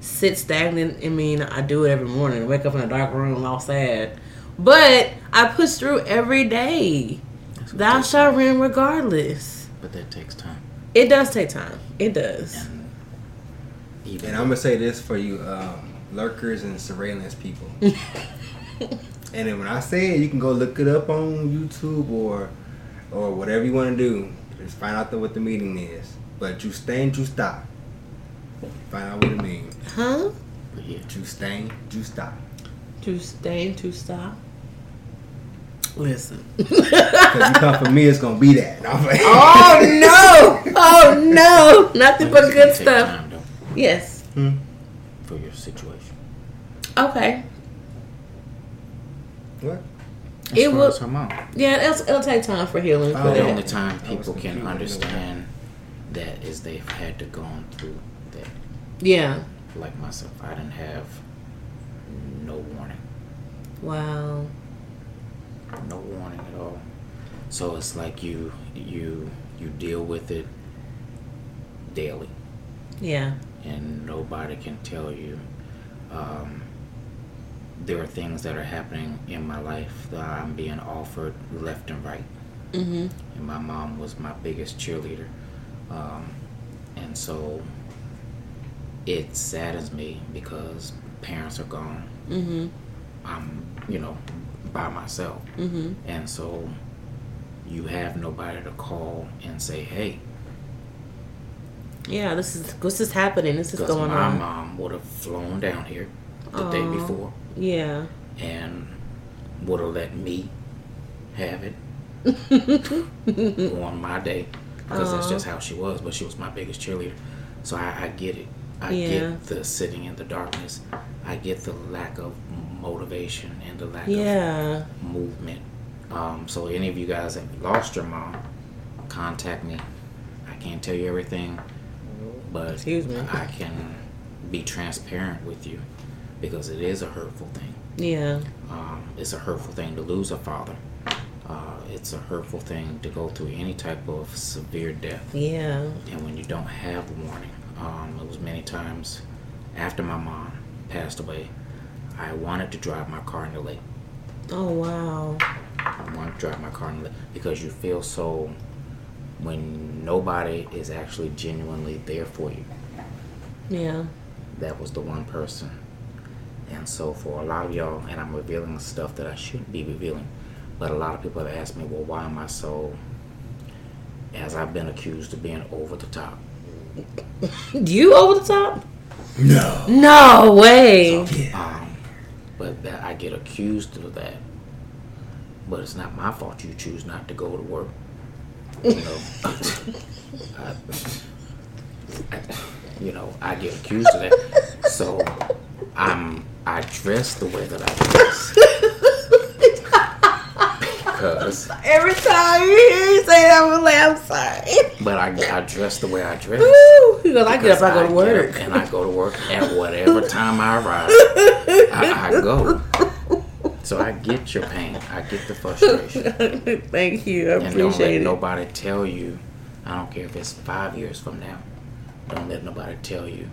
sit stagnant. I mean, I do it every morning. Wake up in a dark room, all sad. But I push through every day. That's what Thou takes shalt time. win regardless. But that takes time. It does take time. It does. And Even And I'm gonna say this for you, um, lurkers and surveillance people. and then when I say it, you can go look it up on YouTube or or whatever you want to do. Just find out the, what the meaning is. But you stain, you stop. Find out what it means. Huh? but yeah, Justain, Justa. To stay, to stop. Listen. Because you come for me, it's gonna be that. No, I'm like- oh no! Oh no! Nothing but good stuff. time, though, Yes. Hmm? for your situation. Okay. What? As It will- as her. Yeah, it'll, it'll take time for healing for Oh, The that. only time people can understand that is they've had to gone through that. Yeah. Like myself, I didn't have no warning, Wow. no warning at all. So it's like you you you deal with it daily, Yeah. and nobody can tell you. Um, there are things that are happening in my life that I'm being offered left and right. Mm-hmm. and my mom was my biggest cheerleader. Um, and so it saddens me because parents are gone. Mm-hmm. I'm, you know, by myself. Mm-hmm. And so you have nobody to call and say, hey, Yeah, this is this is happening. This is going my on. My mom would have flown down here the day before Yeah. and would have let me have it on my day because that's just how she was. But she was my biggest cheerleader, so I, I get it. I Yeah. get the sitting in the darkness. I get the lack of motivation and the lack Yeah. of movement. Um, so any of you guys that lost your mom, contact me. I can't tell you everything, but Excuse me. I can be transparent with you because it is a hurtful thing. Yeah. Um, it's a hurtful thing to lose a father. Uh, it's a hurtful thing to go through any type of severe death. Yeah. And when you don't have warning, um, it was many times after my mom passed away, I wanted to drive my car in the lake. Oh wow. I wanted to drive my car in the lake because you feel so when nobody is actually genuinely there for you. Yeah. that was the one person. And so for a lot of y'all, and I'm revealing stuff that I shouldn't be revealing, but a lot of people have asked me, well, why am I so, as I've been accused of being over the top. You over the top? No. No way. Um, but that I get accused of that. But it's not my fault you choose not to go to work. You know, I, I- you know, I get accused of that. So I'm I dress the way that I dress. because Every time you hear you say that, I'm like, I'm sorry. but I, I dress the way I dress. Woo. Because I get up, I go to work. and I go to work at whatever time I arrive. I, I go. So I get your pain. I get the frustration. Thank you. I And don't let it. nobody tell you. I don't care if it's five years from now. Don't let nobody tell you.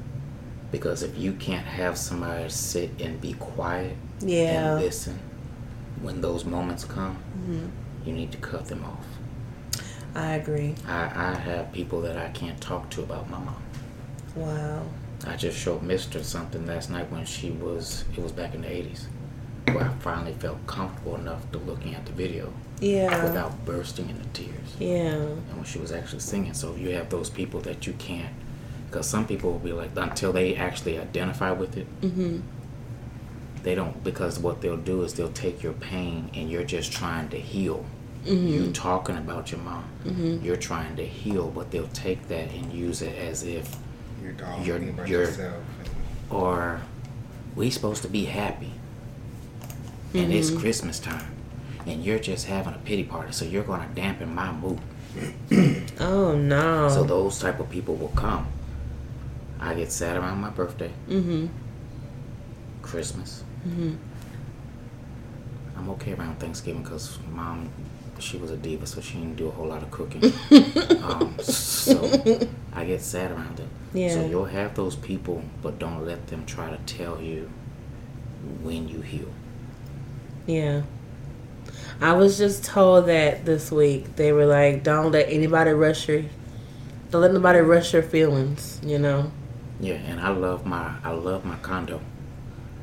Because if you can't have somebody sit and be quiet Yeah. and listen when those moments come, Mm-hmm. you need to cut them off. I agree. I, I have people that I can't talk to about my mom. Wow. I just showed Mister something last night when she was. It was back in the eighties, where I finally felt comfortable enough to looking at the video Yeah. without bursting into tears. Yeah. And when she was actually singing, so if you have those people that you can't, because some people will be like until they actually identify with it, Mm-hmm. they don't. Because what they'll do is they'll take your pain and you're just trying to heal. Mm-hmm. You talking about your mom, you're trying to heal, but they'll take that and use it as if You're talking You're- about you're- yourself. or we supposed to be happy and it's christmas time and you're just having a pity party so you're going to dampen my mood Oh no. so those type of people will come i get sad around my birthday mm-hmm. christmas Mm-hmm. i'm okay around thanksgiving because mom she was a diva so she didn't do a whole lot of cooking um, so i get sad around it Yeah. so you'll have those people but don't let them try to tell you when you heal Yeah. I was just told that this week. They were like, don't let anybody rush your don't let nobody rush your feelings, you know. Yeah, and I love my I love my condo,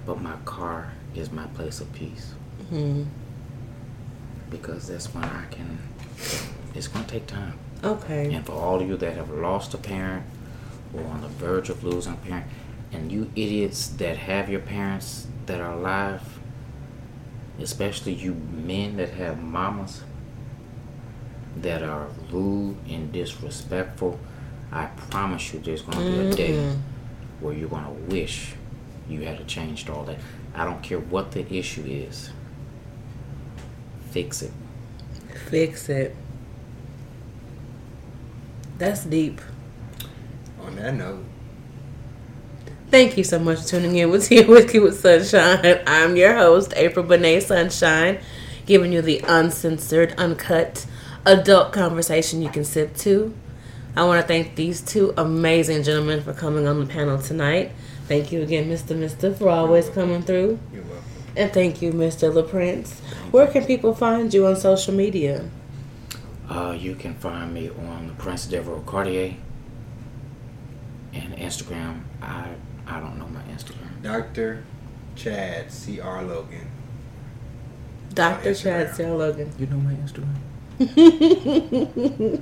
but my car is my place of peace Hmm. because that's when I can. It's gonna take time, Okay. and for all of you that have lost a parent or on the verge of losing a parent, and you idiots that have your parents that are alive, especially you men that have mamas that are rude and disrespectful, I promise you there's gonna be a mm-hmm. day where you're gonna wish you had changed all that. I don't care what the issue is. Fix it. Fix it. That's deep. On that note, Thank you so much for tuning in with Tea and Whiskey with Sunshine. I'm your host, April Benet Sunshine, giving you the uncensored, uncut, adult conversation you can sip to. I want to thank these two amazing gentlemen for coming on the panel tonight. Thank you again, Mr. Mister, for always coming through. you're welcome. And thank you, Mr. LaPrince. Where can people find you on social media? Uh, you can find me on the Prince Devereaux Cartier and Instagram. I I don't know my Instagram. Dr. Chad C.R. Logan. Dr. Chad C R Logan. You know my Instagram?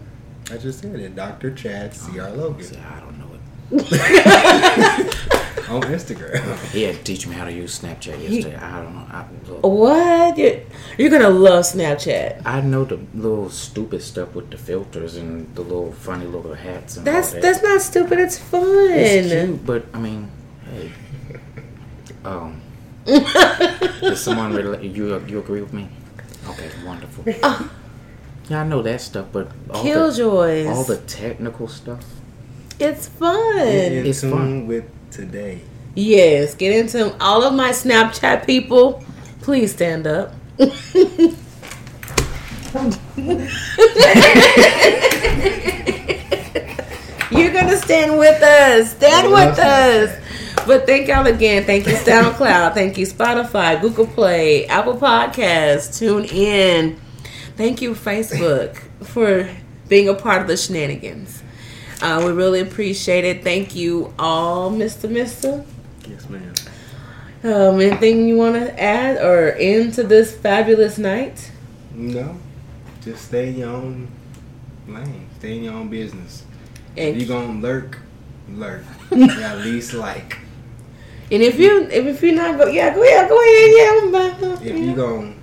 I just said it. Dr. Chad C.R. Logan. See, I don't know it. On Instagram. He had to teach me how to use Snapchat yesterday. I don't know. I, look, What? You're, you're gonna love Snapchat. I know the little stupid stuff with the filters and the little funny little hats and That's all that. that's not stupid. It's fun. It's cute, but I mean, hey. Um, does someone really, you you agree with me? Okay, wonderful. Yeah, I know that stuff, but all the, Killjoys. all the technical stuff. it's fun. Get in It's tune fun. with today. Yes, get into all of my Snapchat people. Please stand up. You're gonna stand with us. Stand I with us. But thank y'all again. Thank you, SoundCloud. thank you, Spotify, Google Play, Apple Podcasts. Tune in. Thank you, Facebook, for being a part of the shenanigans. Uh, we really appreciate it. Thank you all, Mr. Mister. Yes, ma'am. Um, anything you want to add or into this fabulous night? No. Just stay in your own lane. Stay in your own business. And, If you gonna lurk, lurk. at least like. and if you if, if you're not go yeah go yeah go ahead yeah. If you gonna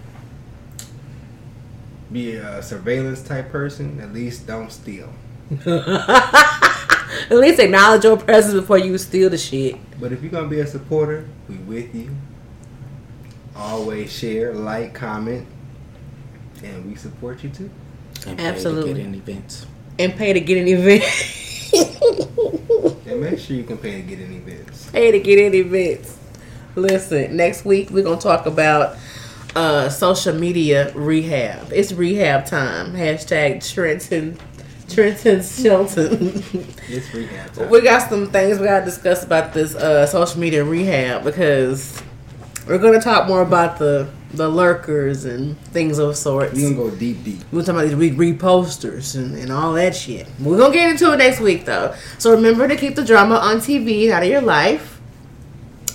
be a surveillance type person, at least don't steal. At least acknowledge your presence before you steal the shit. But if you're gonna be a supporter, we with you. Always share, like, comment, and we support you too. And pay To get in events. And pay to get an event. And make sure you can pay to get in events. pay to get in events. Listen, next week we're gonna talk about uh social media rehab. It's rehab time. Hashtag Trenton Trenton Shelton. It's rehab time. we got some things we gotta discuss about this uh social media rehab because we're gonna talk more about the the lurkers and things of sorts. We gonna go deep, deep. We're talking about these re- reposters and, and all that shit. We're gonna get into it next week though. So remember to keep the drama on TV out of your life.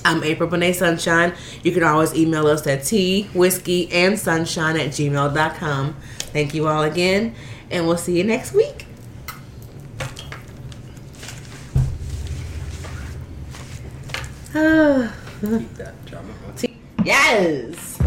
I'm April Bonet Sunshine. You can always email us at tea, whiskey, and sunshine at gmail.com. Thank you all again, and we'll see you next week. Keep that drama. Yes.